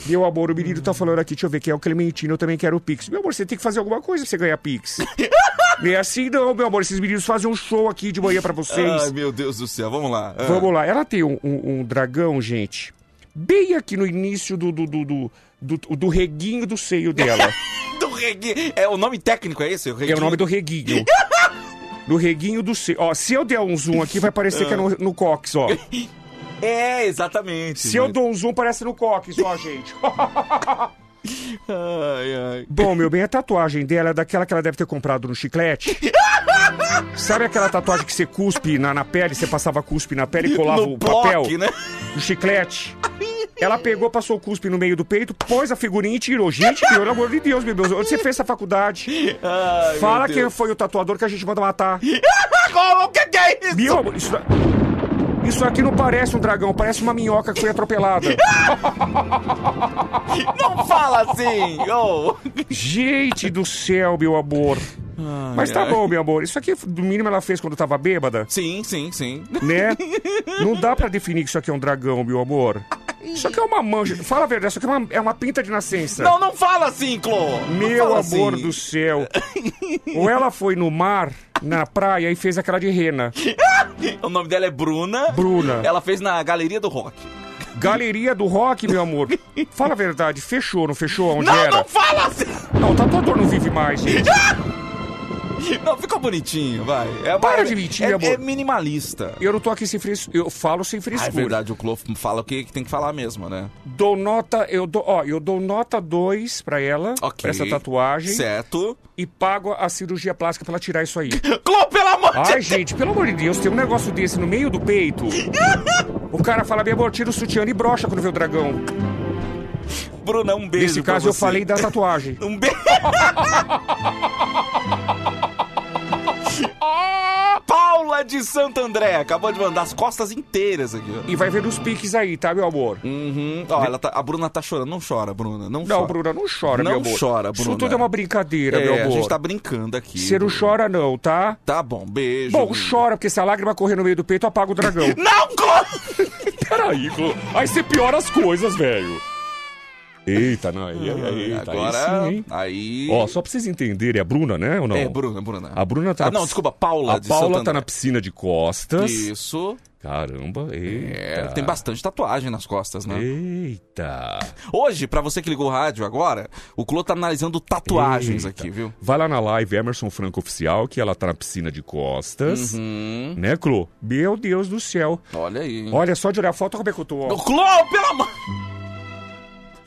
Meu amor, o menino tá falando aqui, deixa eu ver quem é o Clementino, eu também quero o Pix. Meu amor, você tem que fazer alguma coisa pra você ganhar Pix. Não é assim não, meu amor. Esses meninos fazem um show aqui de manhã pra vocês. Ai, meu Deus do céu. Vamos lá. Ah. Vamos lá, ela tem um, um- um dragão, gente, bem aqui no início do, do, do, do, do- do reguinho do seio dela. Do reguinho. É o nome técnico, é esse? O É o nome do reguinho. Do reguinho do seio. Ó, se eu der um zoom aqui, vai parecer que é no, no cox, ó. É, exatamente. Se eu mas- dou um zoom, parece no cox, ó, gente. Ai, ai. Bom, meu bem, a tatuagem dela é daquela que ela deve ter comprado no chiclete. Sabe aquela tatuagem que você cuspe na, na pele, você passava cuspe na pele e colava No o papel? né? No chiclete. Ela pegou, passou o cuspe no meio do peito, pôs a figurinha e tirou. Gente, pelo amor de Deus, meu Deus, onde você fez essa faculdade? Ai, Fala quem foi o tatuador que a gente manda matar. Como? O que, que é isso? Meu isso, isso aqui não parece um dragão, parece uma minhoca que foi atropelada. Não fala assim! Gente do céu, meu amor. Mas tá ai. bom, meu amor. Isso aqui, no mínimo, ela fez quando tava bêbada, Sim, sim, sim. né? Não dá pra definir que isso aqui é um dragão, meu amor. Isso aqui é uma manja. Fala a verdade, isso aqui é uma, é uma pinta de nascença. Não, não fala assim, Clô! Meu fala amor assim. do céu. Ou ela foi no mar, na praia, e fez aquela de rena. O nome dela é Bruna. Bruna. Ela fez na Galeria do Rock. Galeria do Rock, meu amor. Fala a verdade, fechou, não fechou? Onde Não, era? não fala assim! Não, o tatuador não vive mais, gente. Não, ficou bonitinho, vai. É, Para é- de mentir, é, amor. é minimalista. Eu não tô aqui sem frescura. Eu falo sem Ah, é frescura. verdade, o Clô fala o que que tem que falar mesmo, né? Dou nota, eu dou, ó, eu dou nota 2 pra ela, Ok. pra essa tatuagem, Certo. e pago a cirurgia plástica pra ela tirar isso aí. Clô, pelo amor de Ai, gente, pelo amor de Deus, tem um negócio desse no meio do peito. O cara fala, meu amor, tira o sutiã e brocha quando vê o dragão. Bruna, um beijo Nesse caso, eu falei da tatuagem. Um beijo. Paula de Santo André acabou de mandar as costas inteiras aqui. ó. E vai ver os piques aí, tá, meu amor? Uhum. Ó, ela tá- a Bruna tá chorando. Não chora, Bruna. Não, Não, chora. Bruna, não chora, Não meu amor. chora, Isso Bruna. tudo é uma brincadeira, É, meu a amor. gente tá brincando aqui. Você não chora não, tá? Tá bom, beijo. Bom, chora, porque se a lágrima correr no meio do peito, apaga o dragão. Não, Clô! Peraí, Clô. Aí você piora as coisas, velho. Eita, não. Aí, aí, aí, eita, Agora, aí sim, hein? aí... Ó, só pra vocês entenderem, a Bruna, né, ou não? É, Bruna, Bruna. A Bruna tá... Ah, não, desculpa, Paula A de Paula tá André. na piscina de costas. Isso. Caramba, eita. É, tem bastante tatuagem nas costas, né? Eita. Hoje, pra você que ligou o rádio agora, o Clô tá analisando tatuagens Eita. aqui, viu? Vai lá na live Emerson Franco Oficial, que ela tá na piscina de costas. Hum, Né, Clô? Meu Deus do céu. olha aí. Olha, só de olhar a foto, como é que eu tô? ó. Clô, pelo amor...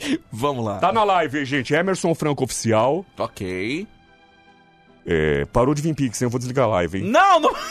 Vamos lá. Tá na live, gente. Emerson Franco Oficial. Ok. É, parou de vir Pix, hein? Eu vou desligar a live, hein? Não, não...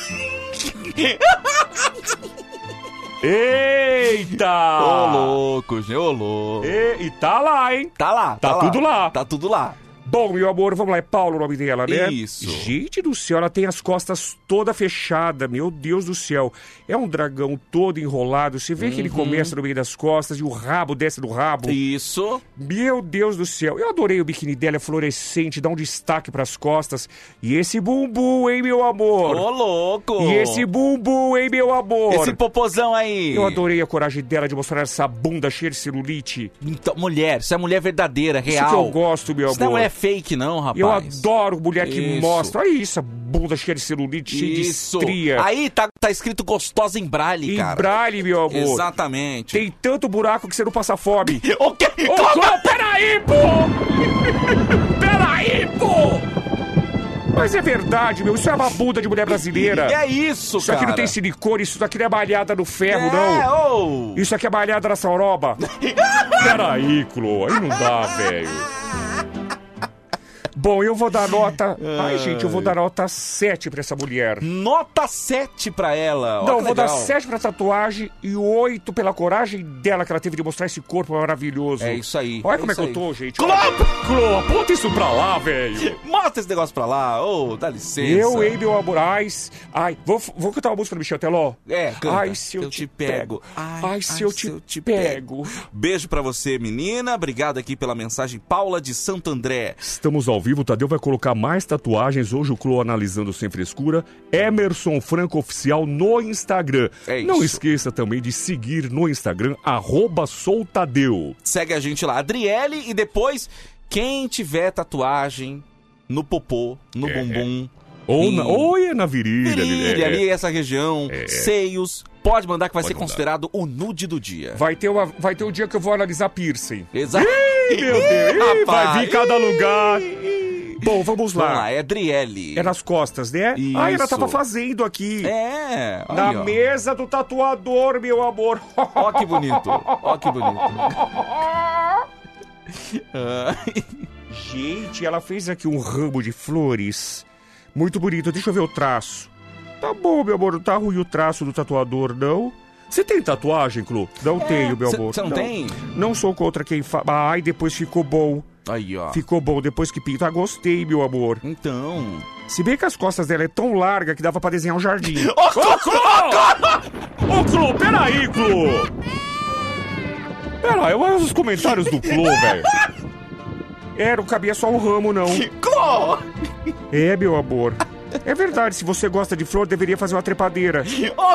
Eita! Ô, louco, gente, ô, louco. E, e tá lá, hein? Tá lá, Tá lá. tudo lá. Tá tudo lá. Bom, meu amor, vamos lá, é Paulo o nome dela, né? Isso. Gente do céu, ela tem as costas toda fechada, meu Deus do céu. É um dragão todo enrolado, você vê que ele começa no meio das costas e o rabo desce do rabo. Isso. Meu Deus do céu, eu adorei o biquíni dela, é fluorescente, dá um destaque pras costas. E esse bumbum, hein, meu amor? Ô, louco. E esse bumbum, hein, meu amor? Esse popozão aí. Eu adorei a coragem dela de mostrar essa bunda cheia de celulite. Então, mulher, isso é mulher verdadeira, real. Isso que eu gosto, meu Isso não amor. é fake, não, rapaz. Eu adoro mulher que Isso. mostra. Olha isso, a bunda cheia de celulite, cheia de Isso. estria. Aí tá, tá escrito gostosa em braille, em cara. braille, meu amor. Exatamente. Tem tanto buraco que você não passa fome. O quê? Ô, Clô, peraí, pô! peraí, pô! Mas é verdade, meu. Isso é uma bunda de mulher brasileira. É isso, Isso cara. aqui não tem silicone, isso daqui não é malhada no ferro, É, não. ô. Isso aqui é malhada na sauroba. Peraí, Clô, aí não dá, velho. Bom, eu vou dar nota. Ai, gente, eu vou dar nota 7 pra essa mulher. Nota 7 pra ela. Ó, Não, que eu vou dar legal. 7 pra tatuagem e 8 pela coragem dela que ela teve de mostrar esse corpo maravilhoso. É isso aí. Olha é como é que eu tô, gente. Clô! Clô, aponta isso pra lá, velho. Mostra esse negócio pra lá. Ô, dá licença. Eu, hein, meu amor. Ai, ai vou, vou cantar uma música do Michel Teló? É, canta. Ai, se eu, te pego. Ai, se eu te, pego. Beijo pra você, menina. Obrigado aqui pela mensagem. Paula de Santo André. Estamos ao vivo, o Tadeu vai colocar mais tatuagens. Hoje o Clô analisando sem frescura. Emerson Franco Oficial no Instagram. É isso. Não esqueça também de seguir no Instagram, arroba soutadeu. Segue a gente lá, Adriele. E depois, quem tiver tatuagem no popô, no É. bumbum, Ou, na, ou é na virilha. virilha, é. ali, essa região, É. seios, pode mandar que vai Pode ser mandar. considerado o nude do dia. Vai ter, uma, vai ter um dia que eu vou analisar piercing. Exato. Ih, meu Deus, ih, vai rapaz. vir cada lugar. Bom, vamos lá. Vamos lá, é Adriele. É nas costas, né? Ah, ela Isso. tava fazendo aqui. É, Na mesa do tatuador, meu amor. Ó que bonito, ó que bonito. Gente, ela fez aqui um ramo de flores. Muito bonito. Deixa eu ver o traço. Tá bom, meu amor. Não tá ruim o traço do tatuador, não. Você tem tatuagem, Clu? Não tenho, meu amor. cê não tem? Não sou contra quem faz. Ai, depois ficou bom. Aí, ó. Ficou bom depois que pinta. Ah, gostei, meu amor. Então. Se bem que as costas dela é tão larga que dava pra desenhar um jardim. Ô, Clô! Ô, Clô, peraí, Clô! Peraí, olha os comentários do Clô, velho. É, não cabia só um ramo, não. Clô! É, meu amor. É verdade, se você gosta de flor, deveria fazer uma trepadeira.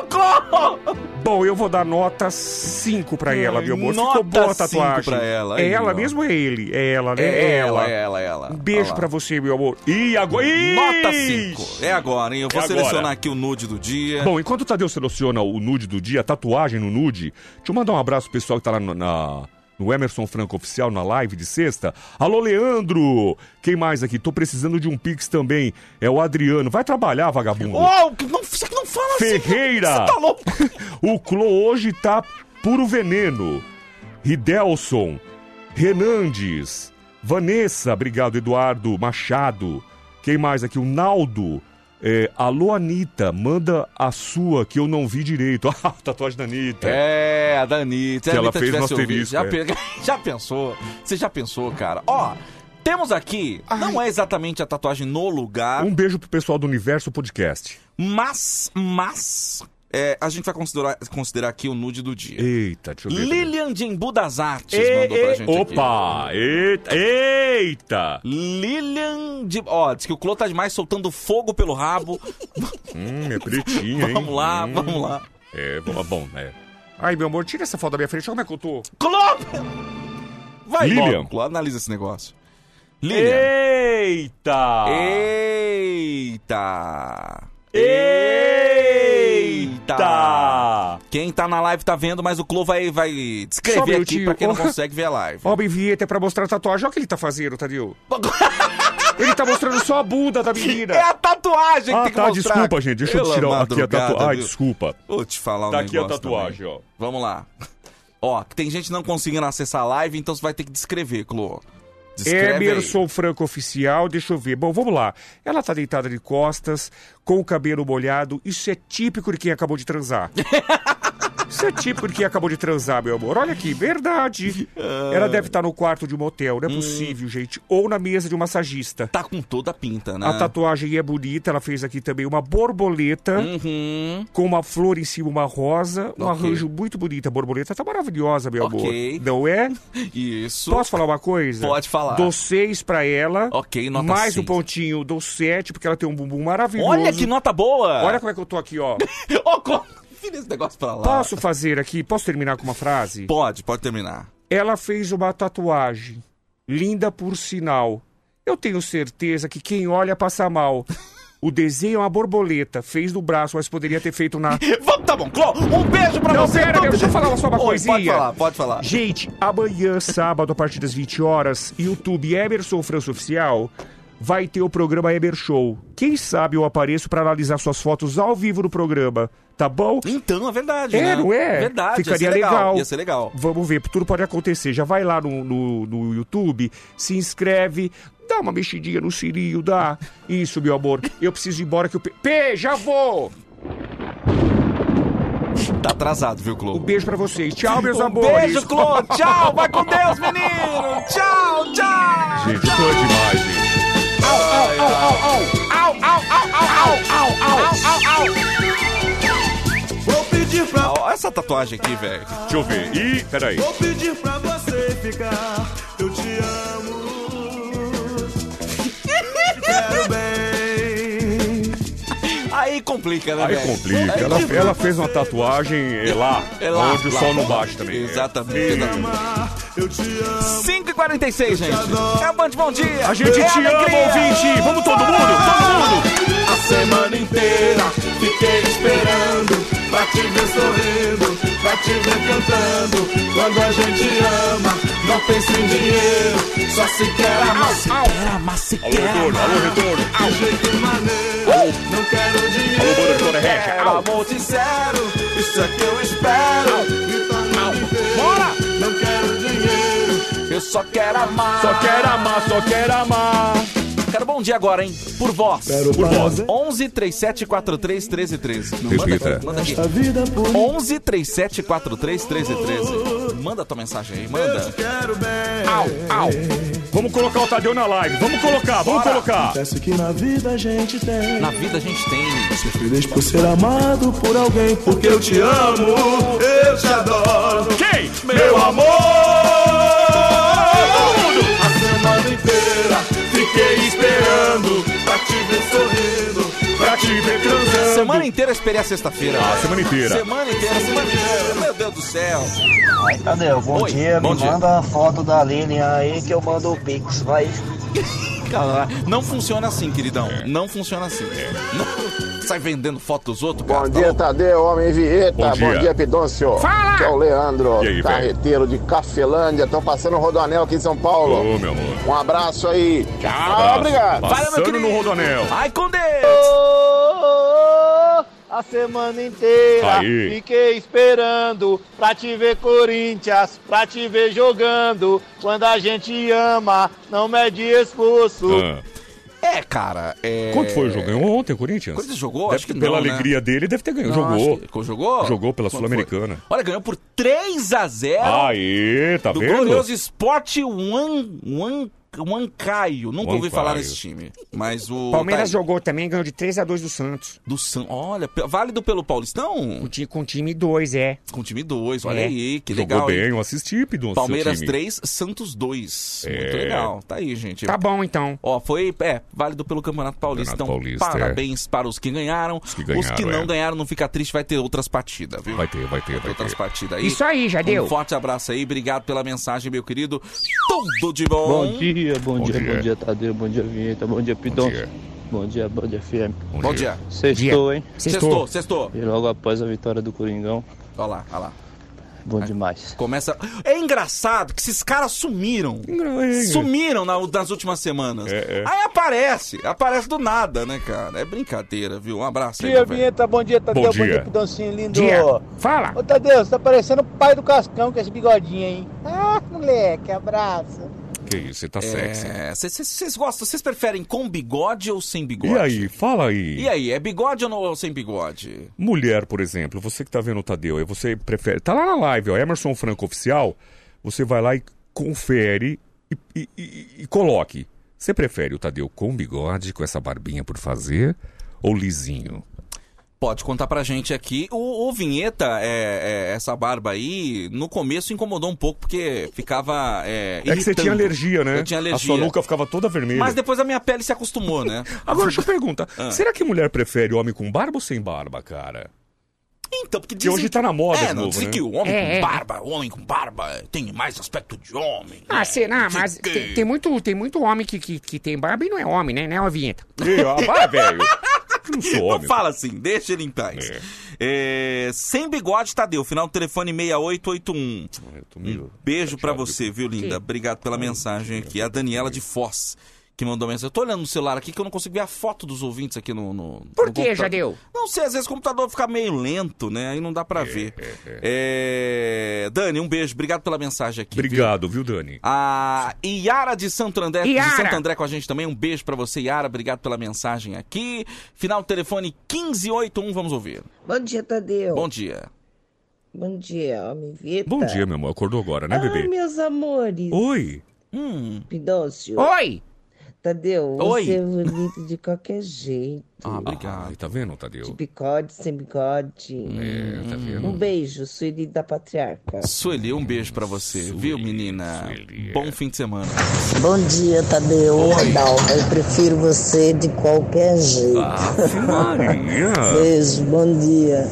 Clô! Bom, eu vou dar nota 5 pra ela, meu amor. Nota Ficou boa a tatuagem. pra ela, É ela mesmo ou é ele? É ela, né? É ela, é ela, é ela. Um beijo pra você, meu amor. E agora... Nota 5. É agora, hein? Eu vou É agora. selecionar aqui o nude do dia. Bom, enquanto o Tadeu seleciona o nude do dia, a tatuagem no nude, deixa eu mandar um abraço pro pessoal que tá lá na- no Emerson Franco Oficial, na live de sexta. Alô, Leandro! Quem mais aqui? Tô precisando de um pix também. É o Adriano. Vai trabalhar, vagabundo. Que não, você não fala assim. Ferreira! Você tá louco? O Clô hoje tá puro veneno. Ridelson, Renandes, Vanessa, obrigado, Eduardo, Machado. Quem mais aqui? O Naldo. É, alô, Anitta, manda a sua que eu não vi direito. Ah, tatuagem da Anitta. É, a Danita. Se Que a ela Anitta fez no tivesse ouvido, asterisco, já, é. já pensou? Você já pensou, cara? Ó, temos aqui, não é exatamente a tatuagem no lugar, Um beijo pro pessoal do Universo Podcast. mas, mas, é, a gente vai considerar, considerar aqui o nude do dia. Eita, deixa eu ver. Lilian de Embu das Artes mandou pra gente aqui. Opa! Eita! Eita! Lilian de... Ó, diz que o Clô tá demais soltando fogo pelo rabo. Hum, é pretinha, hein? vamos lá, Hum. vamos lá. É, bom, é. Ai, meu amor, tira essa foto da minha frente. Olha como é que eu tô. Clô! Vai Lilian. Clô, analisa esse negócio. Lilian. Eita! Eita! Eita! Quem tá na live tá vendo, mas o Clô vai, vai descrever aqui minutinho. pra quem não consegue ver a live. Ó, bem vinheta é pra mostrar a tatuagem. Olha o que ele tá fazendo, Tadeu. Ele tá mostrando só a bunda da menina. É a tatuagem que Ah, tem que tá, mostrar. desculpa, gente. Deixa eu Pela tirar aqui a tatuagem. Viu? desculpa. Vou te falar um Tá aqui a negócio tatuagem, também. ó. Vamos lá. Ó, tem gente não conseguindo acessar a live, então você vai ter que descrever, Clô. Descreve. Emerson Franco Oficial, deixa eu ver. Bom, vamos lá. Ela tá deitada de costas, com o cabelo molhado. Isso é típico de quem acabou de transar. Isso é típico de quem acabou de transar, meu amor. Olha aqui, verdade. Ah. Ela deve estar no quarto de um motel, Hum. não é possível, gente. Ou na mesa de um massagista. Tá com toda a pinta, né? A tatuagem é bonita, ela fez aqui também uma borboleta Uhum. com uma flor em cima, uma rosa, um Ok. arranjo muito bonito. A borboleta tá maravilhosa, meu Ok. amor. Não é? Isso. Posso falar uma coisa? Pode falar. Dou seis pra ela. Ok, nota Mais um seis. pontinho, dou sete, porque ela tem um bumbum maravilhoso. Olha que nota boa! Olha como é que eu tô aqui, ó. Ó, Filha esse negócio pra lá. Posso fazer aqui? Posso terminar com uma frase? Pode, pode terminar. Ela fez uma tatuagem. Linda por sinal. Eu tenho certeza que quem olha passa mal. O desenho é uma borboleta. Fez no braço, mas poderia ter feito na. Vamos, tá bom, Clô, um beijo pra Não, você. pera, Vamos- deixa eu falar só uma Oi, coisinha. Pode falar, pode falar. Gente, amanhã, sábado, a partir das 20 horas, YouTube Emerson França Oficial vai ter o programa Emer Show. Quem sabe eu apareço pra analisar suas fotos ao vivo no programa, tá bom? Então, é verdade, É, né? não é? Verdade, Ficaria ia ser legal. legal. Ia ser legal. Vamos ver, tudo pode acontecer. Já vai lá no, no, no YouTube, se inscreve, dá uma mexidinha no sininho, dá. Isso, meu amor. Eu preciso ir embora que o P... P, já vou! Tá atrasado, viu, Clô? Um beijo pra vocês. Tchau, meus Um amores. beijo, Clô. Tchau, vai com Deus, menino. Tchau, tchau. Gente, tô demais, gente. Au, au, au, au, au, au, au, au, au, au, au. Vou pedir pra, essa tatuagem aqui, velho. Deixa eu ver. Ih, peraí. vou pedir pra você ficar. Eu te amo. Quero bem. Aí complica, né, Aí velho? complica. Ela, ela fez uma tatuagem é lá, É lá, onde o lá. sol não bate também. Exatamente, É. exatamente. Eu te amo. 5h46, gente. É o Band Bom Dia. A gente É te ama, alegria. ouvinte. Vamos todo mundo, todo mundo. A semana inteira fiquei esperando pra te ver sorrindo, pra te ver cantando. Quando a gente ama, não pensa em dinheiro, só se quer amar. Era massa Alô, retorno, alô, retorno. De jeito maneiro, não quero Alô, dinheiro. banda de Dona Regia. Quero amor sincero, isso é que eu espero. Grita no inteiro, Eu só quero amar. Só quero amar, só quero amar. Quero bom dia agora, hein? Por voz. Por voz. 11 37 43 13 13. Não, Repita. Manda aqui, manda aqui. A vida por 11 37 43 13 13. Manda tua mensagem aí, manda. quero bem. Au, au. Vamos colocar o Tadeu na live. Vamos colocar, vamos Bora. colocar. Acontece que na vida a gente tem. Na vida a gente tem. Ser feliz por ser amado por alguém, porque eu te amo, eu te adoro. Quem? Meu amor! Fiquei esperando pra te ver sorrindo, pra te ver transando. Semana inteira esperei a sexta-feira. Ah, semana inteira. Semana inteira, semana inteira. Meu Deus do céu. Aí, Tadeu, bom Oi, dia. bom Me dia. manda a foto da Aline aí que eu mando o Pix. Vai. Cara, não funciona assim, queridão. Não funciona assim. Não sai vendendo foto dos outros, cara. Bom tá dia, louco? Tadeu, homem Vieta. Bom Bom dia. dia, Pidôncio. Fala! Que é o Leandro, E aí, carreteiro de Cafelândia. Tô passando o Rodoanel aqui em São Paulo. Ô, meu amor. Um abraço aí. Tchau, Abraço. obrigado. Valeu, meu Passando querido. no Rodonel. Ai, com Deus. A semana inteira Aí. fiquei esperando pra te ver Corinthians, pra te ver jogando. Quando a gente ama, não mede esforço. Ah. É, cara. É... Quanto foi o jogo? Ganhou ontem o Corinthians? Corinthians jogou? Deve Acho que Pela não, né? alegria dele, deve ter ganho. Não, Jogou. que- Jogou? Jogou pela Sul-Americana. Olha, ganhou por 3 a 0 Aê, tá do vendo? glorioso Sport Wan, Wan, Wancaio. Nunca ouvi falar nesse time. Mas o. Palmeiras tá jogou também, ganhou de 3 a 2 do Santos. Do San... Olha, válido pelo Paulistão? Com, ti- com time 2, é. Com time 2, olha É. aí, que Jogou legal. bem, hein? eu assisti, Pidon. Palmeiras seu time. 3, Santos 2. É. Muito legal. Tá aí, gente. Tá bom, então. Ó, foi, é, válido pelo Campeonato Paulista. Campeonato então, Paulista, parabéns para os que ganharam. Os que ganharam, não é. ganharam, não fica triste, vai ter outras partidas, viu? Vai ter, vai ter, vai outras ter. partidas aí. Isso aí, já deu. Um forte abraço aí, obrigado pela mensagem, meu querido. Tudo de bom. Bom dia, bom, Bom dia, dia. bom dia, Tadeu, bom dia, Vinheta, bom dia, Bom Pidon. dia. Bom dia, bom dia, FM. Bom dia. Sextou, hein? Sextou, sextou. E logo após a vitória do Coringão, Olha lá, olha lá. bom demais. Começa. É engraçado que esses caras sumiram. Sumiram na- nas últimas semanas. É, é. Aí aparece, aparece do nada, né, cara? É brincadeira, viu? Um abraço aí, Bom dia. Vinheta, bom dia, Tadeu, Bom bom dia, dia. Pidoncinho lindo. Dia. Fala. Ô, Tadeu, você tá parecendo o pai do Cascão com esse bigodinho aí. Ah, moleque, abraço. Que isso, você tá sexy. É, Vocês gostam, vocês preferem com bigode ou sem bigode? E aí, fala aí. E aí, é bigode ou, não, ou sem bigode? Mulher, por exemplo, você que tá vendo o Tadeu, você prefere. Tá lá na live, ó, Emerson Franco Oficial. Você vai lá e confere e, e- e- e coloque. Você prefere o Tadeu com bigode, com essa barbinha por fazer, ou lisinho? Pode contar pra gente aqui. O, o Vinheta, é, é, essa barba aí, no começo incomodou um pouco, porque ficava. É, É que você tinha alergia, né? Eu tinha alergia. A sua nuca ficava toda vermelha. Mas depois a minha pele se acostumou, né? Agora deixa eu perguntar: Ah. será que mulher prefere homem com barba ou sem barba, cara? Então, porque Porque hoje tá na moda é, de não, novo, dizem né? que o homem É, é. com barba, o homem com barba tem mais aspecto de homem. Ah, será? Mas Que- tem, tem muito, tem muito homem que, que, que tem barba e não é homem, né? Né, uma vinheta? Ih, ó, vai, velho. Não sou Não homem. fala assim, deixa ele em paz. É, sem bigode, Tadeu. Final do telefone 6881. Um beijo pra você, viu, linda? Obrigado pela mensagem aqui. A Daniela de Foz, que mandou mensagem. Eu tô olhando no celular aqui que eu não consigo ver a foto dos ouvintes aqui no. no Por no que. Jadeu? Não sei, às vezes o computador fica meio lento, né? Aí não dá pra ver. É, Dani, um beijo. Obrigado pela mensagem aqui. viu? Obrigado, viu, Dani? A Iara de Santo André, de Iara. Santo André com a gente também. Um beijo pra você, Iara. Obrigado pela mensagem aqui. Final do telefone 1581, vamos ouvir. Bom dia, Tadeu. Bom dia. Bom dia, homem Vita. Bom dia, meu amor. Acordou agora, né, Ah, bebê? meus amores. Oi. Hum. Pidócio. Oi! Tadeu, Oi. você é bonito de qualquer jeito. Ah, obrigado. Ai, tá vendo, Tadeu? De bigode, sem bigode. É, tá vendo? Um beijo, Sueli da Patriarca. Sueli, um beijo pra você, viu, menina? Bom fim de semana. Bom dia, Tadeu. Rodalva, eu prefiro você de qualquer jeito. Maria. Beijo, bom dia.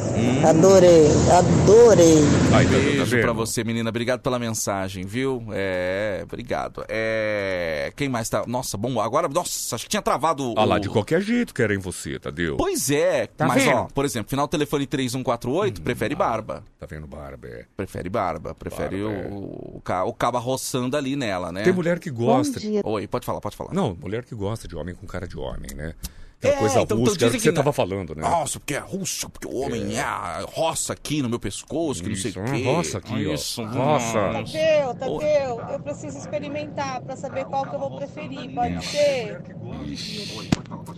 Adorei, adorei. Ai, tá Beijo vendo? pra você, menina. Obrigado pela mensagem, viu? É, obrigado. É, quem mais tá? Nossa, bom, agora, nossa, acho que tinha travado Ah lá, o- de qualquer jeito querem você, Tadeu. Pois é, Tá mas vendo? ó, por exemplo, final do telefone 3148, prefere barba. Tá vendo, Barba? É. Prefere barba, prefere Barba, é. o, o, ca- o cabo roçando ali nela, né? Tem mulher que gosta. Oi, pode falar, pode falar. Não, mulher que gosta de homem com cara de homem, né? Aquela É, coisa então- então rústica era o dizem que você que- tava falando, né? Nossa, porque é russo, porque o homem é, a roça aqui no meu pescoço, que não sei Isso, o uma quê. roça aqui, ó. Isso, Roça. Tadeu, Tadeu, eu preciso experimentar pra saber qual que eu vou preferir. Pode ser?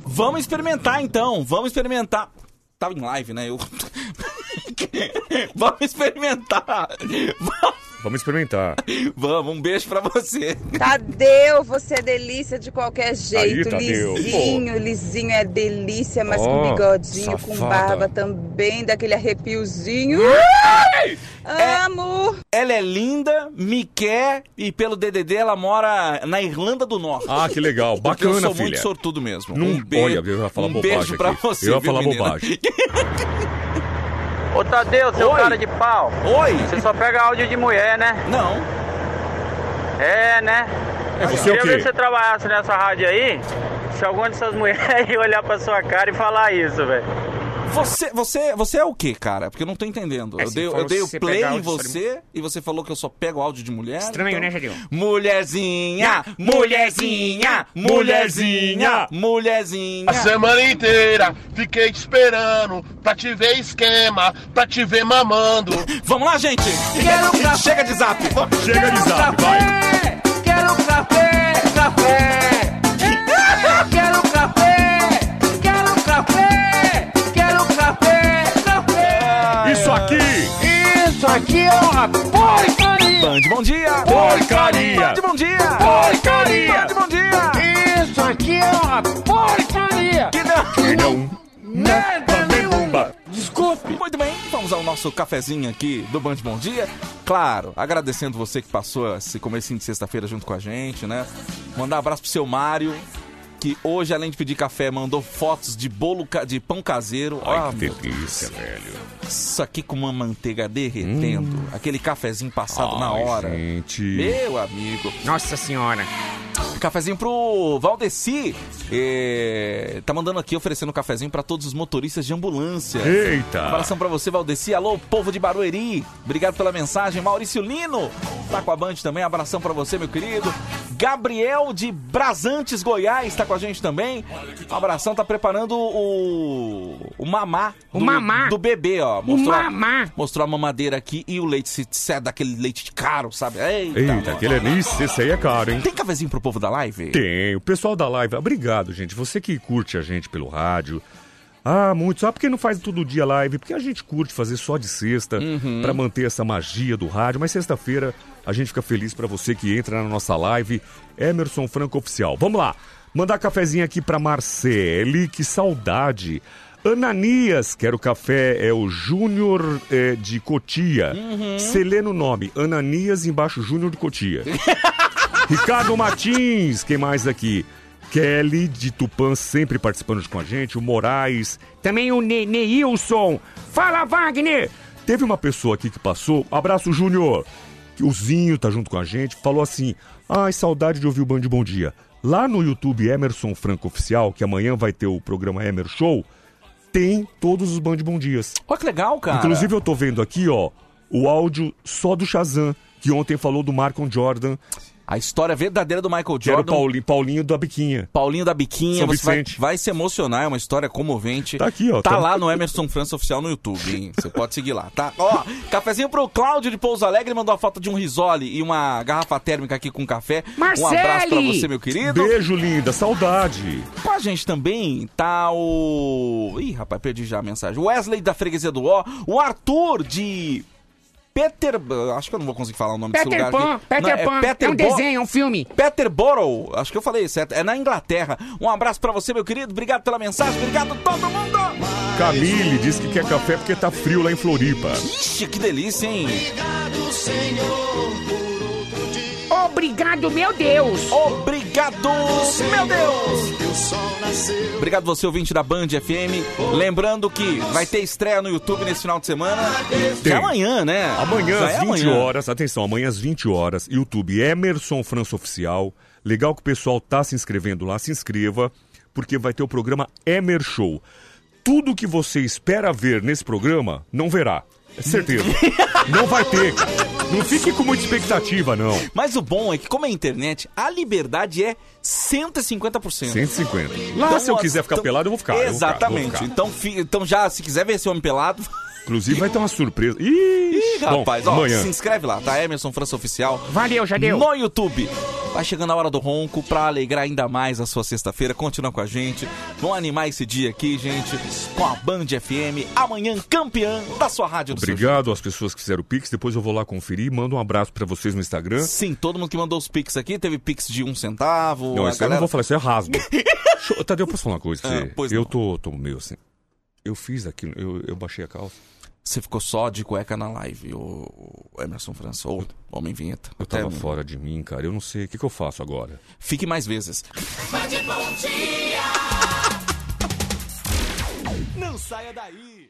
Vamos experimentar então, vamos experimentar. Tava em live, né? Eu... vamos experimentar. Vamos experimentar. Vamos, um beijo pra você. Tadeu, você é delícia de qualquer jeito. Tadeu. lisinho, lisinho é delícia, mas Ó, com bigodinho, com safada. barba também, daquele arrepiozinho. Amo! Ela é linda, me quer e pelo DDD ela mora na Irlanda do Norte. Ah, que legal. Porque eu Bacana, sou filha. muito sortudo mesmo. Não- um beijo, olha, eu ia falar um bobagem beijo pra aqui. você, Eu ia falar menina? bobagem. Ô Tadeu, seu Oi. cara de pau. Oi. Você só pega áudio de mulher, né? Não. É, né? É, você Queria o quê? ver se você trabalhasse nessa rádio aí, se alguma dessas mulheres ia olhar pra sua cara e falar isso, velho. Você, você, você é o que, cara? Porque eu não tô entendendo. É, eu dei, eu dei o você play em de você e você falou que eu só pego áudio de mulher. Estranho, então- né, Jadil? Mulherzinha, mulherzinha, mulherzinha, mulherzinha. A semana inteira fiquei te esperando pra te ver esquema, pra te ver mamando. Vamos lá, gente! Quero Chega de zap! Chega de zap, vai! Quero café, café. Quero café, uma porcaria. Band, bom dia! Porcaria. Band, bom dia! Porcaria. Band, bom dia! Isso aqui é uma porcaria. Que não! Que não. Merda nenhuma. Desculpe! Muito bem, vamos ao nosso cafezinho aqui do Band Bom Dia. Claro, agradecendo você que passou esse comecinho de sexta-feira junto com a gente, né? Mandar um abraço pro seu Mário, que hoje, além de pedir café, mandou fotos de bolo ca- de pão caseiro. Ai, Ah, que delícia, velho. Isso aqui com uma manteiga derretendo, aquele cafezinho passado na Ai, hora. gente. Meu amigo. Nossa senhora. Cafezinho pro Valdeci. eh, tá mandando aqui, oferecendo um cafezinho pra todos os motoristas de ambulância. Eita. Um abração pra você, Valdeci. Alô, povo de Barueri. Obrigado pela mensagem. Maurício Lino tá com a Band também. Abração pra você, meu querido. Gabriel de Brasantes, Goiás, tá com a gente também. Um abração, tá preparando o. O mamá. O do, mamá. Do bebê, ó. O mamá. Mostrou a mamadeira aqui e o leite se se daquele leite caro, sabe? Eita, Eita, aquele anis, esse aí é caro, hein? Tem cafezinho pro povo da live? Tem. O pessoal da live, obrigado, gente. Você que curte a gente pelo rádio. Ah, muito. Sabe por que não faz todo dia live? Porque a gente curte fazer só de sexta Uhum. pra manter essa magia do rádio. Mas sexta-feira a gente fica feliz pra você que entra na nossa live. Emerson Franco Oficial. Vamos lá. Mandar cafezinho aqui pra Marcele. Que saudade. Ananias, quero café, é o Júnior é, de Cotia. Uhum. No nome, Ananias embaixo Júnior de Cotia. Ricardo Martins, quem mais aqui? Kelly de Tupã sempre participando com a gente, o Moraes, também o ne Neilson. Fala, Wagner! Teve uma pessoa aqui que passou, abraço Júnior, que o Zinho tá junto com a gente, falou assim: ai, saudade de ouvir o Band Bom Dia. Lá no YouTube Emerson Franco Oficial, que amanhã vai ter o programa Emer Show, tem todos os Band Bom Dias. Olha que legal, cara. Inclusive eu tô vendo aqui, ó, o áudio só do Shazam, que ontem falou do Marcon Jordan. A história verdadeira do Michael Que era o Jordan. Paulinho, Paulinho da Biquinha. Paulinho da Biquinha, São você vai, vai se emocionar, é uma história comovente. Tá aqui, ó, Tá, tá- lá no Emerson França Oficial no YouTube, hein? Você pode seguir lá, tá? Ó, cafezinho pro Cláudio de Pouso Alegre, mandou a foto de um risole e uma garrafa térmica aqui com café. Um Marcele! abraço pra você, meu querido. Beijo, linda, saudade. Com a gente também tá o. Ih, rapaz, perdi já a mensagem. Wesley da Freguesia do Ó, o Arthur de. Peter. Acho que eu não vou conseguir falar o nome desse Peter lugar Pan, aqui. Peter Não, Pan, é um Bo- desenho, é um filme. Peterborough, acho que eu falei certo, é na Inglaterra. Um abraço pra você, meu querido. Obrigado pela mensagem, obrigado todo mundo. Camille diz que quer café porque tá frio lá em Floripa. Ixi, que delícia, hein? Obrigado, meu Deus. Obrigado, meu Deus. Obrigado você, ouvinte da Band FM. Lembrando que vai ter estreia no YouTube nesse final de semana. Tem. É amanhã, né? Amanhã Já às é 20 amanhã. horas, atenção, amanhã às 20 horas, YouTube Emerson França Oficial. Legal que o pessoal tá se inscrevendo lá, se inscreva, porque vai ter o programa Emer Show. Tudo que você espera ver nesse programa, não verá. É certeza. não vai ter. Não fique com muita expectativa, não. Mas o bom é que, como é internet, a liberdade é 150%. 150. Lá, Então, se eu quiser ficar então- pelado, eu vou ficar. eu vou ficar, Exatamente. vou ficar. Então, fi- então, já, se quiser ver esse homem pelado. Inclusive, vai ter uma surpresa. Ih, Ih, rapaz, Bom, ó, amanhã. se inscreve lá, tá? Emerson França Oficial. Valeu, já deu. No YouTube. Vai chegando a hora do ronco pra alegrar ainda mais a sua sexta-feira. Continua com a gente. Vamos animar esse dia aqui, gente, com a Band FM. Amanhã, campeã da sua rádio do seu Obrigado às pessoas que fizeram o Pix. Depois eu vou lá conferir. Mando um abraço pra vocês no Instagram. Sim, todo mundo que mandou os Pix aqui teve Pix de um centavo. Não, isso eu não galera- vou falar, isso é rasgo. Tadeu, eu posso falar uma coisa pra Ah, eu tô, tô meio assim. Eu fiz aquilo, eu, eu baixei a calça. Você ficou só de cueca na live, o Emerson França, ou Homem Vinheta. Eu tava Até- fora de mim, cara. Eu não sei. O que, que eu faço agora? Fique mais vezes. Bom Dia. Não saia daí.